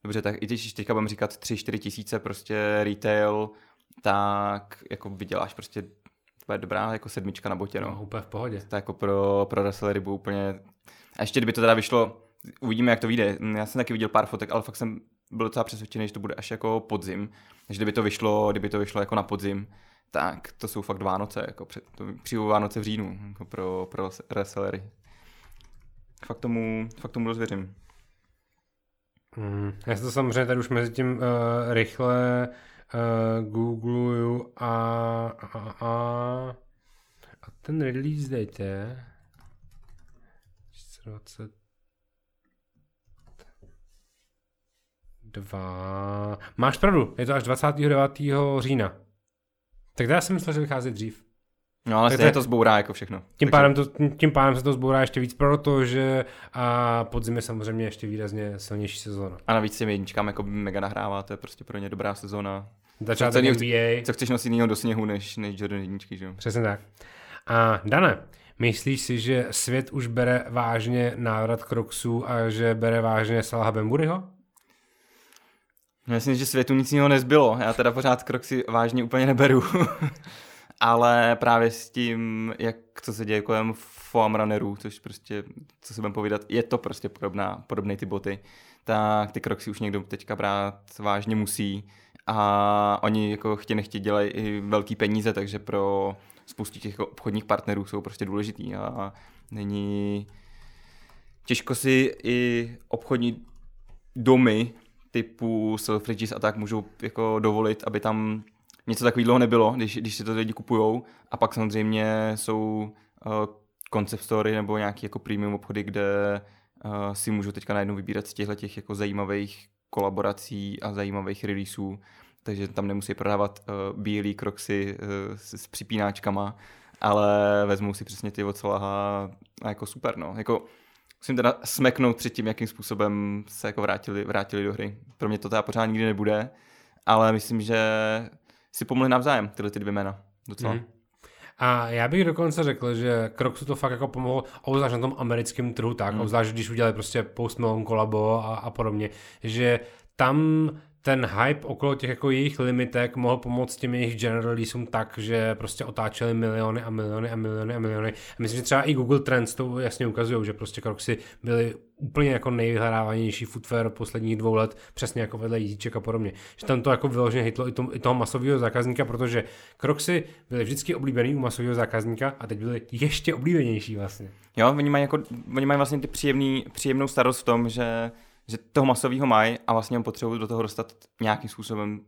dobře, tak i když teďka budeme říkat 3-4 tisíce prostě retail, tak jako vyděláš prostě to je dobrá jako sedmička na botě. No. no úplně v pohodě. To jako pro, pro wrestlery rybu úplně... A ještě kdyby to teda vyšlo, uvidíme, jak to vyjde. Já jsem taky viděl pár fotek, ale fakt jsem byl docela přesvědčený, že to bude až jako podzim. Takže kdyby to vyšlo, kdyby to vyšlo jako na podzim, tak to jsou fakt Vánoce, jako před, to přijdu Vánoce v říjnu, jako pro, pro wrestlery. Fakt tomu, fakt tomu rozvěřím. Mm, já se to samozřejmě tady už mezi tím uh, rychle uh, googluju a, a, a, a ten release date je 20 dva. Máš pravdu, je to až 29. října. Tak já jsem myslel, že vychází dřív. No ale stejně to zbourá jako všechno. Tím, Takže... pádem to, tím pádem se to zbourá ještě víc, protože a podzim je samozřejmě ještě výrazně silnější sezóna. A navíc těm jedničkám jako mega nahrává, to je prostě pro ně dobrá sezóna. Začátek co, NBA. Co chceš nosit jiného do sněhu než, než Jordan jedničky, že jo? Přesně tak. A Dane, myslíš si, že svět už bere vážně návrat Crocsů a že bere vážně Salaha Bemburyho? Myslím, že světu nic jiného nezbylo. Já teda pořád Crocsy vážně úplně neberu. Ale právě s tím, jak co se děje kolem foam runnerů, což prostě, co se budeme povídat, je to prostě podobná, podobné ty boty, tak ty Crocsy už někdo teďka brát vážně musí a oni jako chtě nechtě dělají i velký peníze, takže pro spoustu těch obchodních partnerů jsou prostě důležitý a není těžko si i obchodní domy typu Selfridges a tak můžou jako dovolit, aby tam něco takového nebylo, když, když si to lidi kupujou. A pak samozřejmě jsou uh, concept story nebo nějaký jako premium obchody, kde uh, si můžu teďka najednou vybírat z těchto těch jako zajímavých kolaborací a zajímavých releaseů, takže tam nemusí prodávat uh, bílý kroxy uh, s, s připínáčkama, ale vezmu si přesně ty od Salaha a jako super, no. Jako, musím teda smeknout před tím, jakým způsobem se jako vrátili, vrátili do hry. Pro mě to teda pořád nikdy nebude, ale myslím, že si pomohli navzájem tyhle ty dvě jména. Docela. Mm. A já bych dokonce řekl, že Croxu to fakt jako pomohlo, obzvlášť na tom americkém trhu tak, mm. obzvlášť když udělali prostě Post kolabo a, a podobně, že tam ten hype okolo těch jako jejich limitek mohl pomoct těm jejich general releaseům tak, že prostě otáčeli miliony a miliony a miliony a miliony. A myslím, že třeba i Google Trends to jasně ukazují, že prostě Crocsy byly úplně jako nejvyhledávanější footwear posledních dvou let, přesně jako vedle jízíček a podobně. Že tam to jako vyloženě hitlo i, to, i toho masového zákazníka, protože Crocsy byly vždycky oblíbený u masového zákazníka a teď byly ještě oblíbenější vlastně. Jo, oni mají, jako, oni mají vlastně ty příjemný, příjemnou starost v tom, že že toho masového mají a vlastně potřebují do toho dostat nějakým způsobem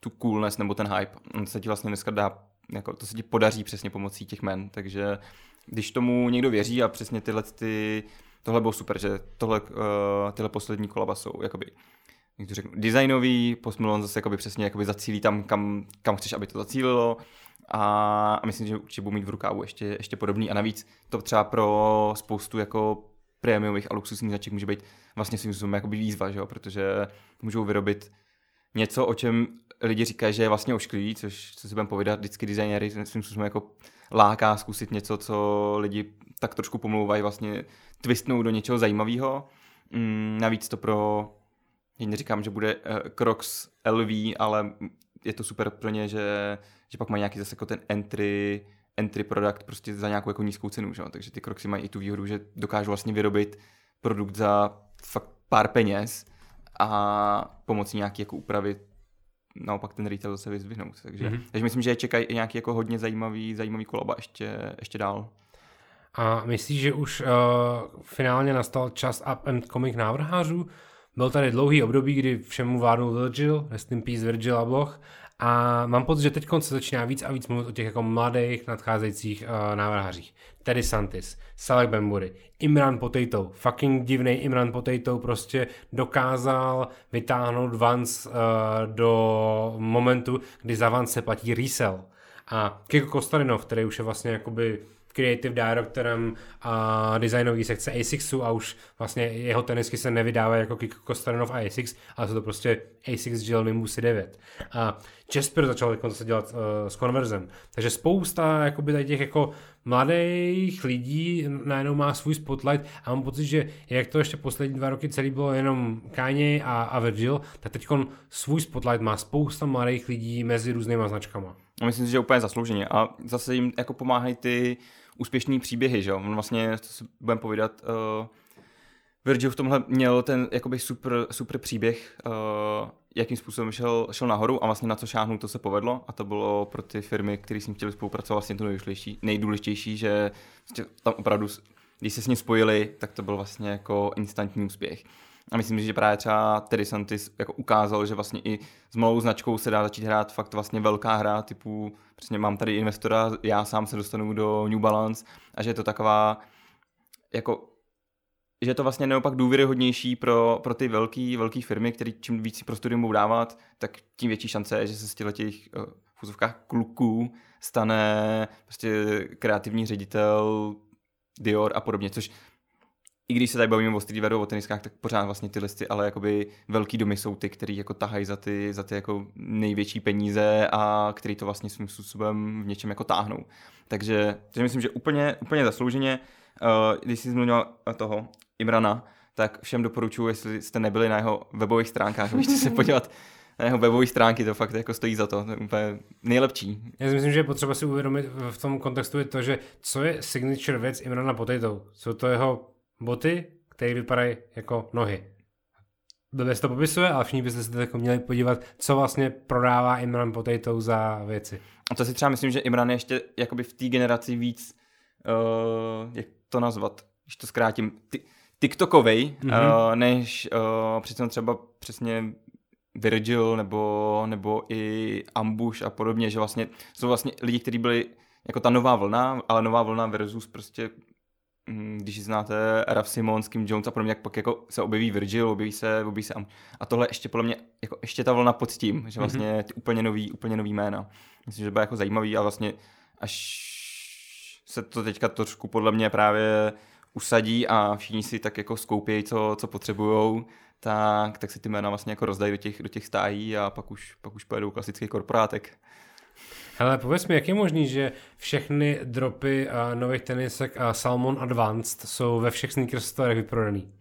tu coolness nebo ten hype. On se ti vlastně dneska dá, jako, to se ti podaří přesně pomocí těch men, takže když tomu někdo věří a přesně tyhle ty, tohle bylo super, že tohle, uh, tyhle poslední kolaba jsou jakoby jak to řeknu, designový, Post Malone zase jakoby přesně jakoby zacílí tam, kam, kam chceš, aby to zacílilo a, a myslím, že určitě budu mít v rukávu ještě, ještě podobný a navíc to třeba pro spoustu jako prémiových a luxusních značek může být vlastně svým způsobem jakoby výzva, že jo? protože můžou vyrobit něco, o čem lidi říkají, že je vlastně ošklivý, což co si budeme povídat, vždycky designéry svým způsobem jako láká zkusit něco, co lidi tak trošku pomlouvají, vlastně twistnou do něčeho zajímavého. Mm, navíc to pro, já neříkám, že bude uh, Crocs LV, ale je to super pro ně, že, že pak mají nějaký zase jako ten entry, entry product prostě za nějakou jako nízkou cenu, že? takže ty Crocsy mají i tu výhodu, že dokážou vlastně vyrobit produkt za fakt pár peněz a pomocí nějaký jako úpravy naopak ten retail zase vyzdvihnout. Takže, mm-hmm. takže myslím, že je čekají i nějaký jako hodně zajímavý, zajímavý kolaba ještě, ještě dál. A myslíš, že už uh, finálně nastal čas up and coming návrhářů? Byl tady dlouhý období, kdy všemu vládnul Virgil, rest in peace Virgil a Bloch, a mám pocit, že teď se začíná víc a víc mluvit o těch jako mladých nadcházejících uh, návrhářích. Teddy Santis, Salek Bembury, Imran Potato, fucking divný Imran Potato prostě dokázal vytáhnout Vans uh, do momentu, kdy za Vans se platí resell. A Kiko Kostarinov, který už je vlastně jakoby creative directorem a designový sekce ASICSu a už vlastně jeho tenisky se nevydávají jako Kiko a ASICS, ale jsou to prostě ASICS Gel Nimbus 9. A Jasper začal se dělat uh, s Conversem. Takže spousta jakoby tady těch jako mladých lidí najednou má svůj spotlight a mám pocit, že jak to ještě poslední dva roky celý bylo jenom Kanye a, a Virgil, tak teď svůj spotlight má spousta mladých lidí mezi různýma značkama. A myslím si, že úplně zaslouženě. A zase jim jako pomáhají ty úspěšný příběhy, že On vlastně, to si budeme povídat, uh, Virgil v tomhle měl ten jakoby super, super příběh, uh, jakým způsobem šel, šel nahoru a vlastně na co šáhnout, to se povedlo a to bylo pro ty firmy, které s ním chtěli spolupracovat vlastně to nejdůležitější, nejdůležitější že vlastně tam opravdu, když se s ním spojili, tak to byl vlastně jako instantní úspěch. A myslím že právě třeba Terry Santis jako ukázal, že vlastně i s malou značkou se dá začít hrát fakt vlastně velká hra, typu, přesně mám tady investora, já sám se dostanu do New Balance a že je to taková jako že je to vlastně neopak důvěryhodnější pro, pro ty velké velký firmy, které čím víc si studium budou dávat, tak tím větší šance je, že se z těch v úzovkách kluků stane prostě kreativní ředitel Dior a podobně, což i když se tady bavíme o streetwearu, o teniskách, tak pořád vlastně ty listy, ale jakoby velký domy jsou ty, který jako tahají za ty, za ty jako největší peníze a který to vlastně svým způsobem v něčem jako táhnou. Takže, takže myslím, že úplně, úplně zaslouženě, uh, když jsi zmínil toho Imrana, tak všem doporučuji, jestli jste nebyli na jeho webových stránkách, abyste se podívat na jeho webové stránky, to fakt jako stojí za to, to je úplně nejlepší. Já si myslím, že je potřeba si uvědomit v tom kontextu je to, že co je signature věc Imrana Potato? Jsou to jeho boty, které vypadají jako nohy. Blbě se to popisuje, ale všichni byste se jako měli podívat, co vlastně prodává Imran Potato za věci. A to si třeba myslím, že Imran je ještě jakoby v té generaci víc, uh, jak to nazvat, když to zkrátím, ty, TikTokovej, mm-hmm. uh, než uh, přece třeba přesně Virgil nebo, nebo i Ambush a podobně, že vlastně jsou vlastně lidi, kteří byli jako ta nová vlna, ale nová vlna versus prostě když znáte Raf Simon, Kim Jones a podobně, jak pak jako se objeví Virgil, objeví se, objeví se a tohle ještě podle mě, jako ještě ta vlna pod tím, že vlastně mm-hmm. ty úplně nový, úplně nový jména. Myslím, že bude jako zajímavý a vlastně až se to teďka trošku podle mě právě usadí a všichni si tak jako skoupějí, co, co potřebujou, tak, tak si ty jména vlastně jako rozdají do těch, do těch stájí a pak už, pak už pojedou klasický korporátek. Hele, pověz mi, jak je možný, že všechny dropy a nových tenisek a Salmon Advanced jsou ve všech sneakers storech vyprodaný?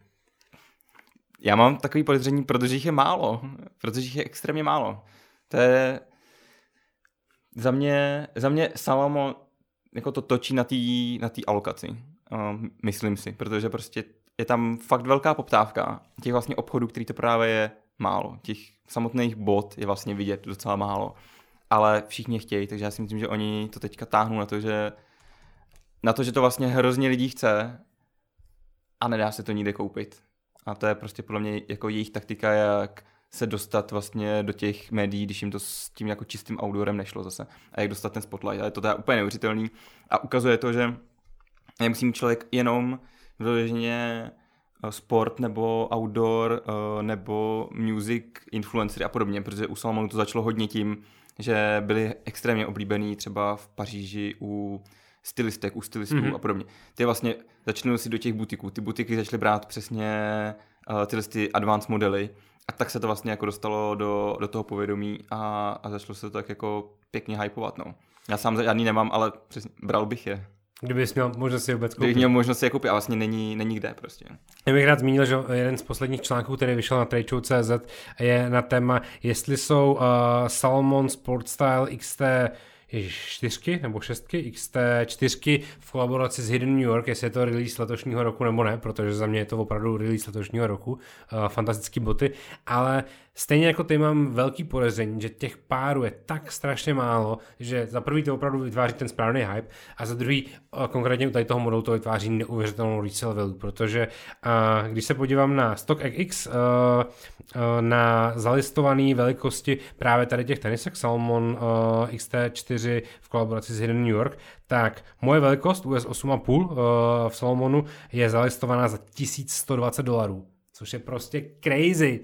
Já mám takový podezření, protože jich je málo. Protože jich je extrémně málo. To je... Za mě, za mě Salomon jako to točí na té na alokaci. Uh, myslím si, protože prostě je tam fakt velká poptávka. Těch vlastně obchodů, který to právě je málo. Těch samotných bot je vlastně vidět docela málo. Ale všichni chtějí, takže já si myslím, že oni to teďka táhnou na to, že na to, že to vlastně hrozně lidí chce a nedá se to nikde koupit. A to je prostě podle mě jako jejich taktika, jak se dostat vlastně do těch médií, když jim to s tím jako čistým outdoorem nešlo zase. A jak dostat ten spotlight. Ale to je úplně neuvěřitelný. A ukazuje to, že nemusí člověk jenom vyloženě eh, sport nebo outdoor eh, nebo music influencery a podobně, protože u Salomonu to začalo hodně tím, že byli extrémně oblíbený třeba v Paříži u stylistek, u stylistů mm-hmm. a podobně. Ty vlastně začnou si do těch butiků. Ty butiky začaly brát přesně uh, tyhle ty advanced modely a tak se to vlastně jako dostalo do, do toho povědomí a, a začalo se to tak jako pěkně hypovat, no. Já sám žádný nemám, ale přesně, bral bych je. Kdybys měl možnost si vůbec koupit. Kdybych měl možnost si je koupit, a vlastně není, není kde prostě. Já bych rád zmínil, že jeden z posledních článků, který vyšel na TradeShow.cz, je na téma, jestli jsou uh, Salomon Sport Style XT čtyřky nebo šestky, XT4 v kolaboraci s Hidden New York, jestli je to release letošního roku nebo ne, protože za mě je to opravdu release letošního roku, uh, fantastický boty, ale Stejně jako ty mám velký podezření, že těch párů je tak strašně málo, že za prvý to opravdu vytváří ten správný hype a za druhý konkrétně u tady toho modelu to vytváří neuvěřitelnou resale value, protože uh, když se podívám na StockX, uh, uh, na zalistované velikosti právě tady těch tenisek Salmon uh, XT4 v kolaboraci s Hidden New York, tak moje velikost US 8,5 uh, v Salomonu je zalistovaná za 1120 dolarů což je prostě crazy.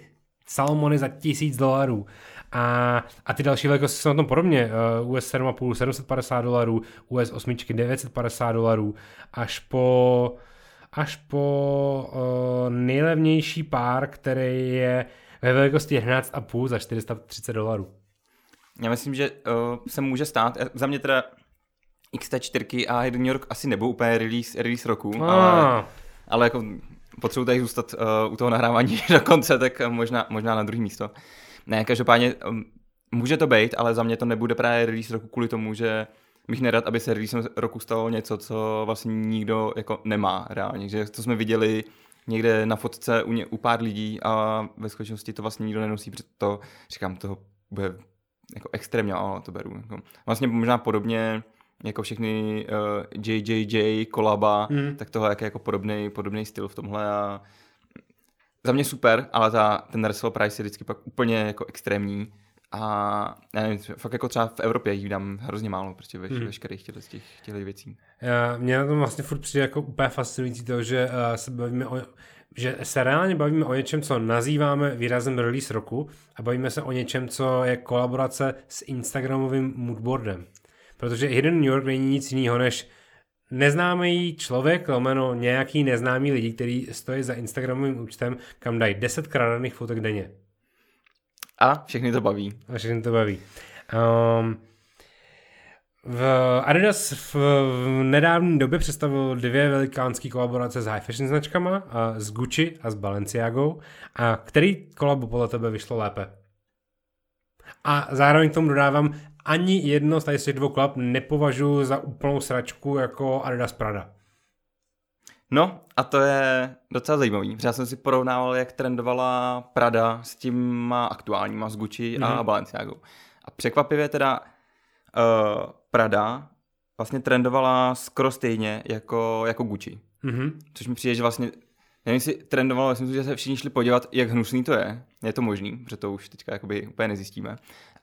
Salmony za tisíc dolarů. A, a ty další velikosti jsou na tom podobně. US 7,5 750 dolarů, US 8 950 dolarů, až po, až po uh, nejlevnější pár, který je ve velikosti 11,5 za 430 dolarů. Já myslím, že uh, se může stát, za mě teda XT4 a New York asi nebudou úplně release, release roku, ah. ale, ale jako potřebuji tady zůstat uh, u toho nahrávání do konce, tak možná, možná na druhý místo. Ne, každopádně um, může to být, ale za mě to nebude právě release roku kvůli tomu, že bych nerad, aby se release roku stalo něco, co vlastně nikdo jako nemá reálně. Že to jsme viděli někde na fotce u, ně, u pár lidí a ve skutečnosti to vlastně nikdo nenosí, protože to, říkám, toho bude jako extrémně, ale to beru. Jako, vlastně možná podobně jako všechny uh, eh, JJJ, kolaba, mm. tak tohle je jako podobný, podobný styl v tomhle a za mě super, ale ta, ten resell price je vždycky pak úplně jako extrémní a já nevím, fakt jako třeba v Evropě jich dám hrozně málo prostě ve, mm. veškerých těch, těch, těch věcí. Já, mě na tom vlastně furt přijde jako úplně fascinující to, že uh, se bavíme o že se reálně bavíme o něčem, co nazýváme výrazem release roku a bavíme se o něčem, co je kolaborace s Instagramovým moodboardem. Protože Hidden New York není nic jiného než neznámý člověk, lomeno nějaký neznámý lidi, který stojí za Instagramovým účtem, kam dají 10 kradených fotek denně. A všechny to baví. A všechny to baví. Um, v Adidas v nedávné době představil dvě velikánské kolaborace s high fashion značkama, a s Gucci a s Balenciagou. A který kolabo podle tebe vyšlo lépe? A zároveň k tomu dodávám, ani jedno z tady z těch dvou klap nepovažuji za úplnou sračku jako Adidas Prada. No a to je docela zajímavý, protože já jsem si porovnával, jak trendovala Prada s těma aktuálníma, s Gucci mm-hmm. a mhm. Balenciagou. A překvapivě teda uh, Prada vlastně trendovala skoro stejně jako, jako Gucci. Mm-hmm. Což mi přijde, že vlastně nevím, jestli trendovalo, myslím, že se všichni šli podívat, jak hnusný to je. Je to možný, protože to už teďka jakoby úplně nezjistíme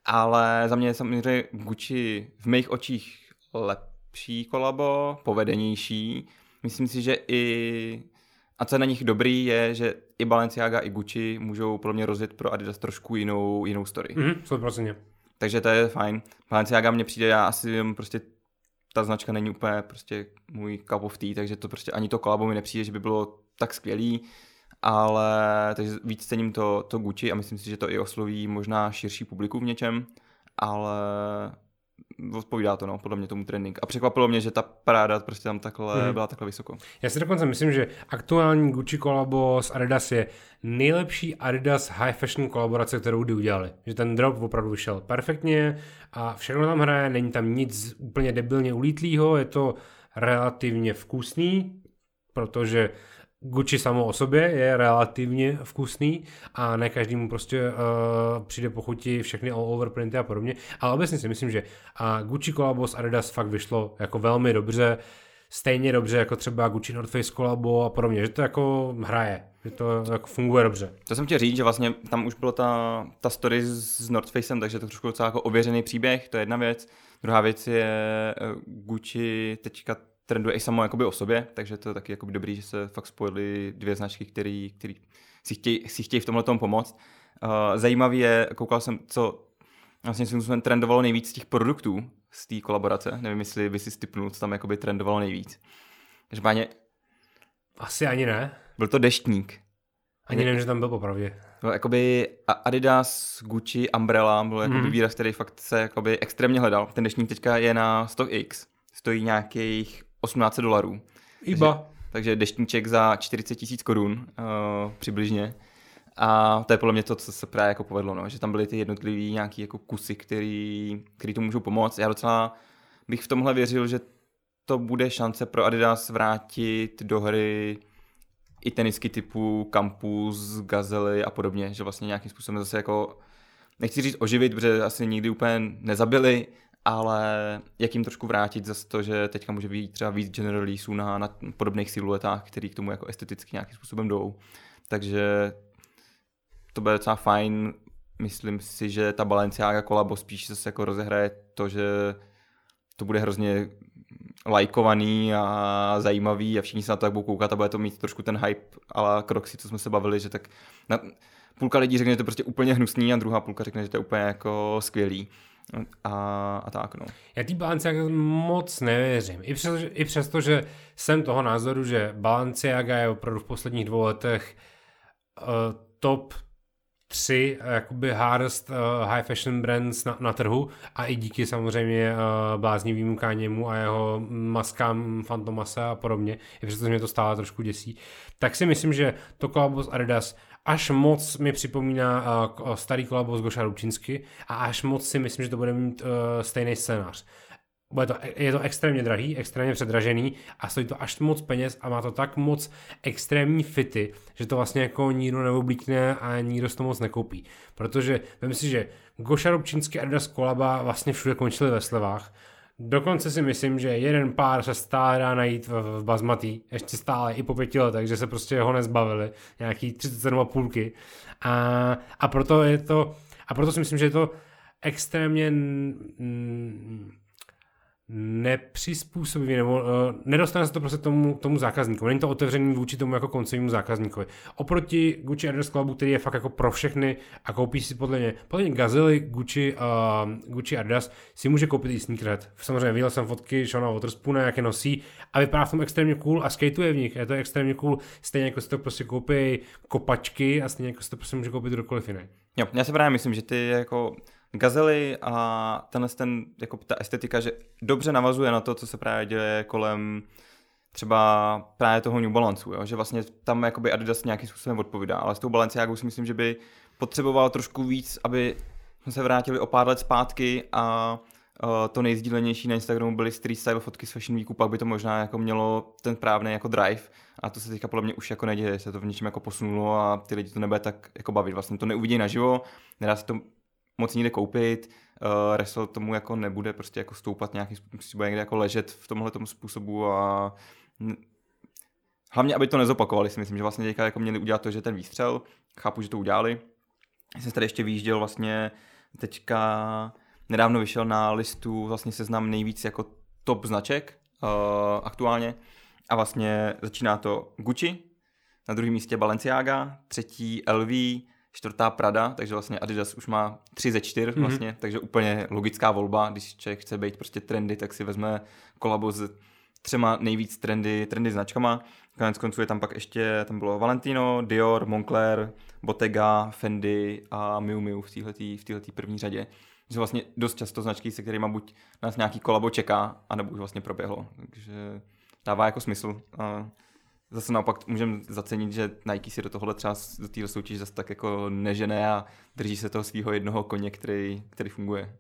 ale za mě je samozřejmě Gucci v mých očích lepší kolabo, povedenější. Myslím si, že i a co je na nich dobrý je, že i Balenciaga, i Gucci můžou pro mě rozjet pro Adidas trošku jinou, jinou story. Mhm, 100%. Takže to je fajn. Balenciaga mě přijde, já asi prostě ta značka není úplně prostě můj cup of tea, takže to prostě ani to kolabo mi nepřijde, že by bylo tak skvělý, ale takže víc cením to, to Gucci a myslím si, že to i osloví možná širší publiku v něčem, ale odpovídá to, no, podle mě tomu trending. A překvapilo mě, že ta paráda prostě tam takhle hmm. byla takhle vysoko. Já si dokonce myslím, že aktuální Gucci kolabo s Adidas je nejlepší Adidas high fashion kolaborace, kterou kdy udělali. Že ten drop opravdu vyšel perfektně a všechno tam hraje, není tam nic úplně debilně ulítlýho, je to relativně vkusný, protože Gucci samo o sobě je relativně vkusný a ne každému prostě uh, přijde po chuti všechny all over printy a podobně, ale obecně si myslím, že uh, Gucci kolabo s Adidas fakt vyšlo jako velmi dobře, stejně dobře jako třeba Gucci North Face kolabo a podobně, že to jako hraje, že to jako funguje dobře. To jsem chtěl říct, že vlastně tam už byla ta, ta story s North Facem, takže to trošku docela jako ověřený příběh, to je jedna věc. Druhá věc je eh, Gucci teďka trenduje i samo jakoby o sobě, takže to je taky jakoby dobrý, že se fakt spojily dvě značky, které který si chtějí, si chtějí v tomhle tom pomoct. Uh, zajímavý je, koukal jsem, co vlastně jsem trendovalo nejvíc z těch produktů z té kolaborace. Nevím, jestli by si stipnul, co tam jakoby trendovalo nejvíc. Každopádně... Asi ani ne. Byl to deštník. Ani nevím, že tam byl popravdě. No, jakoby Adidas, Gucci, Umbrella byl jakoby mm. výraz, který fakt se jakoby extrémně hledal. Ten dnešní teďka je na StockX. Stojí nějakých 18 dolarů. Iba. Takže, takže deštníček za 40 tisíc korun uh, přibližně. A to je podle mě to, co se právě jako povedlo, no, že tam byly ty jednotlivý nějaký jako kusy, který, který to můžou pomoct. Já docela bych v tomhle věřil, že to bude šance pro Adidas vrátit do hry i tenisky typu Campus, Gazely a podobně, že vlastně nějakým způsobem zase jako, nechci říct oživit, protože asi nikdy úplně nezabili, ale jak jim trošku vrátit za to, že teďka může být třeba víc general releaseů na, na podobných siluetách, který k tomu jako esteticky nějakým způsobem jdou. Takže to bude docela fajn. Myslím si, že ta Balenciaga kolabo spíš zase jako rozehraje to, že to bude hrozně lajkovaný a zajímavý a všichni se na to tak budou koukat a bude to mít trošku ten hype ale Croxy, co jsme se bavili, že tak na, půlka lidí řekne, že to je prostě úplně hnusný a druhá půlka řekne, že to je úplně jako skvělý a, a tak, no. Já tý Balenciaga moc nevěřím. I přesto, I přesto, že jsem toho názoru, že Balenciaga je opravdu v posledních dvou letech uh, top tři jakoby hardest uh, high fashion brands na, na trhu a i díky samozřejmě uh, bláznivýmu Káněmu a jeho maskám Fantomasa a podobně, i přesto, že mě to stále trošku děsí, tak si myslím, že to kolabo s Adidas až moc mi připomíná uh, starý kolabo z Goša Ručinsky a až moc si myslím, že to bude mít uh, stejný scénář. Bude to, je to extrémně drahý, extrémně předražený a stojí to až moc peněz a má to tak moc extrémní fity, že to vlastně jako nikdo neoblíkne a nikdo to moc nekoupí. Protože vím si, že Goša Rubčínský Adidas Kolaba vlastně všude končili ve slevách Dokonce si myslím, že jeden pár se stále dá najít v, v Bazmatý, ještě stále i po pěti letech, že se prostě ho nezbavili, nějaký 37 půlky. A, a proto je to, a proto si myslím, že je to extrémně nepřizpůsobivý, nebo uh, nedostane se to prostě tomu, tomu zákazníkovi. Není to otevřený vůči tomu jako koncovnímu zákazníkovi. Oproti Gucci Adidas Clubu, který je fakt jako pro všechny a koupí si podle mě, podle mě Gazely, Gucci, uh, Gucci Adidas si může koupit i sneakerhead. Samozřejmě viděl jsem fotky Shona Waterspoona, jak je nosí a vypadá v tom extrémně cool a skateuje v nich. Je to extrémně cool, stejně jako si to prostě koupí kopačky a stejně jako si to prostě může koupit kdokoliv jiný. Jo, já se právě myslím, že ty jako Gazely a tenhle ten, jako ta estetika, že dobře navazuje na to, co se právě děje kolem třeba právě toho New Balance, jo? že vlastně tam jakoby Adidas nějakým způsobem odpovídá, ale s tou Balenciagou si myslím, že by potřeboval trošku víc, aby jsme se vrátili o pár let zpátky a uh, to nejzdílenější na Instagramu byly street style fotky z Fashion Weeku, pak by to možná jako mělo ten právný jako drive a to se teďka podle mě už jako neděje, se to v něčem jako posunulo a ty lidi to nebude tak jako bavit, vlastně to neuvidí naživo, nedá se to moc nikde koupit, uh, eh, Resel tomu jako nebude prostě jako stoupat nějakým způsobem, bude někde jako ležet v tomhle tomu způsobu a hlavně, aby to nezopakovali, si myslím, že vlastně teďka jako měli udělat to, že ten výstřel, chápu, že to udělali. Jsem tady ještě výjížděl vlastně teďka nedávno vyšel na listu vlastně seznam nejvíc jako top značek uh, aktuálně a vlastně začíná to Gucci, na druhém místě Balenciaga, třetí LV, čtvrtá Prada, takže vlastně Adidas už má tři ze čtyř mm-hmm. vlastně, takže úplně logická volba, když člověk chce být prostě trendy, tak si vezme kolabo s třema nejvíc trendy, trendy značkama. Konec konců je tam pak ještě, tam bylo Valentino, Dior, Moncler, Bottega, Fendi a Miu Miu v této v první řadě. Že vlastně dost často značky, se kterými buď nás nějaký kolabo čeká, anebo už vlastně proběhlo. Takže dává jako smysl. A zase naopak můžeme zacenit, že Nike si do tohohle třeba do téhle soutěže zase tak jako nežené a drží se toho svého jednoho koně, který, který funguje.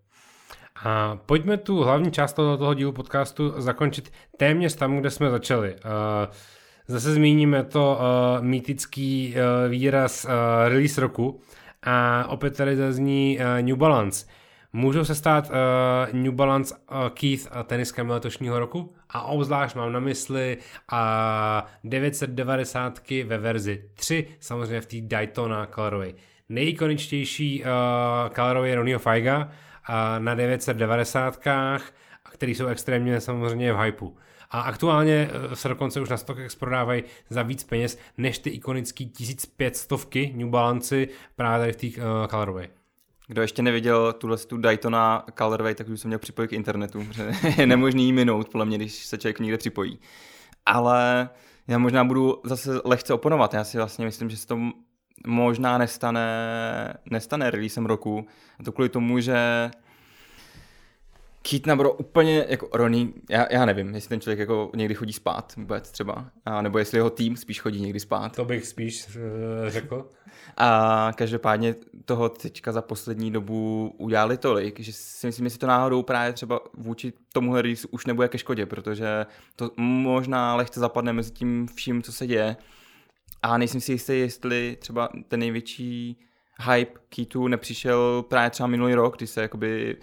A pojďme tu hlavní část toho, toho dílu podcastu zakončit téměř tam, kde jsme začali. Uh, zase zmíníme to uh, mýtický uh, výraz release roku a opět tady zazní New Balance. Můžou se stát uh, New Balance uh, Keith uh, teniskami letošního roku? A obzvlášť mám na mysli uh, 990 ve verzi 3, samozřejmě v té Daytona Colorway. Nejikoničtější uh, Colorway je Ronio Faiga uh, na 990 který jsou extrémně samozřejmě v hypeu. A aktuálně se dokonce už na StockX prodávají za víc peněz než ty ikonické 1500 New Balance právě tady v té uh, Colorway. Kdo ještě neviděl tuhle tu Daytona Colorway, tak už jsem měl připojit k internetu, protože je nemožný jí minout, podle mě, když se člověk někde připojí. Ale já možná budu zase lehce oponovat. Já si vlastně myslím, že se to možná nestane, nestane releasem roku. A to kvůli tomu, že Keith Nabro úplně jako Ronnie, já, já nevím, jestli ten člověk jako někdy chodí spát vůbec třeba, a nebo jestli jeho tým spíš chodí někdy spát. To bych spíš uh, řekl. A každopádně toho teďka za poslední dobu udělali tolik, že si myslím, že to náhodou právě třeba vůči tomuhle release už nebude ke škodě, protože to možná lehce zapadne mezi tím vším, co se děje. A nejsem si jistý, jestli třeba ten největší hype Keatu nepřišel právě třeba minulý rok, kdy se jakoby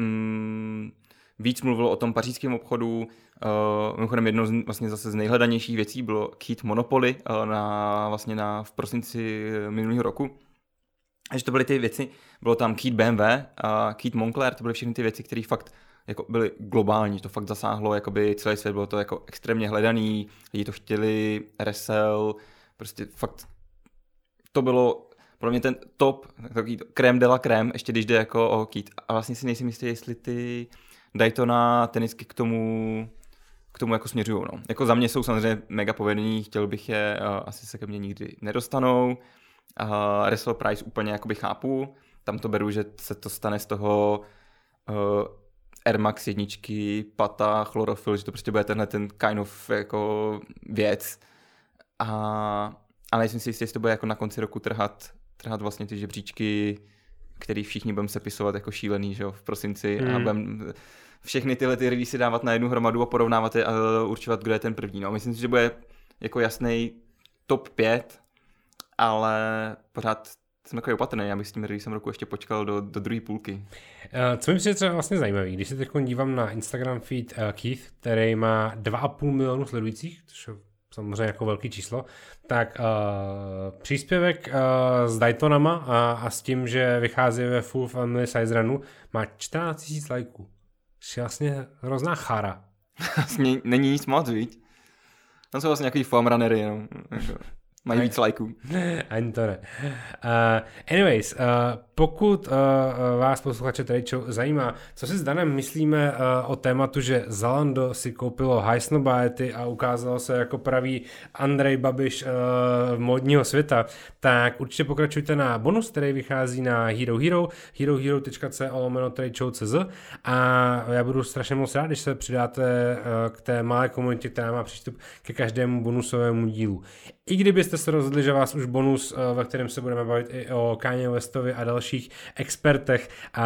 mm, víc mluvilo o tom pařížském obchodu. Uh, mimochodem jednou z, vlastně zase z nejhledanějších věcí bylo Keat Monopoly uh, na, vlastně na, v prosinci minulého roku. A že to byly ty věci, bylo tam Keat BMW a Keat Moncler, to byly všechny ty věci, které fakt jako byly globální, to fakt zasáhlo jakoby celý svět, bylo to jako extrémně hledaný, lidi to chtěli, resell, prostě fakt to bylo pro mě ten top, takový krém de la krém, ještě když jde jako o kýt. A vlastně si nejsem jistý, jestli ty Daytona tenisky k tomu k tomu jako směřují. No. Jako za mě jsou samozřejmě mega povedení, chtěl bych je, uh, asi se ke mně nikdy nedostanou. Uh, Wrestle Price úplně jakoby chápu, tam to beru, že se to stane z toho uh, Air Max jedničky, pata, chlorofil, že to prostě bude tenhle ten kind of jako věc. A, ale nejsem si jistý, jestli to bude jako na konci roku trhat trhat vlastně ty žebříčky, který všichni budeme sepisovat jako šílený, že jo, v prosinci hmm. a budeme všechny tyhle ty release dávat na jednu hromadu a porovnávat je a určovat, kdo je ten první. No, myslím si, že bude jako jasný top 5, ale pořád jsem takový opatrný, já bych s tím releasem roku ještě počkal do, do druhé půlky. Eh, co mi přijde třeba vlastně zajímavý, když se teď dívám na Instagram feed uh, Keith, který má 2,5 milionu sledujících, což je samozřejmě jako velký číslo, tak uh, příspěvek uh, s Daytonama a, a s tím, že vychází ve Full Family Size Runu, má 14 000 lajků. Je vlastně hrozná chára. Vlastně není nic moc, víc. Tam jsou vlastně nějaký foam runnery jenom. Jako. Mají víc lajků. Ani to ne. Uh, anyways, uh, pokud uh, vás posluchače tady zajímá, co si s Danem myslíme uh, o tématu, že Zalando si koupilo Highsnobiety a ukázalo se jako pravý Andrej Babiš uh, modního světa, tak určitě pokračujte na bonus, který vychází na Hero Hero, herohero.co lomeno a já budu strašně moc rád, když se přidáte uh, k té malé komunitě, která má přístup ke každému bonusovému dílu. I kdybyste se rozhodli, že vás už bonus, uh, ve kterém se budeme bavit i o Kanye Westovi a další dalších expertech a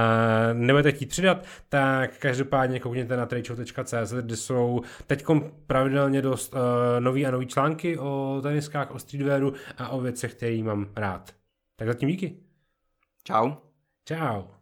nebudete chtít přidat, tak každopádně koukněte na tradeshow.cz, kde jsou teď pravidelně dost uh, nový a nový články o teniskách, o streetwearu a o věcech, které mám rád. Tak zatím díky. Ciao. Ciao.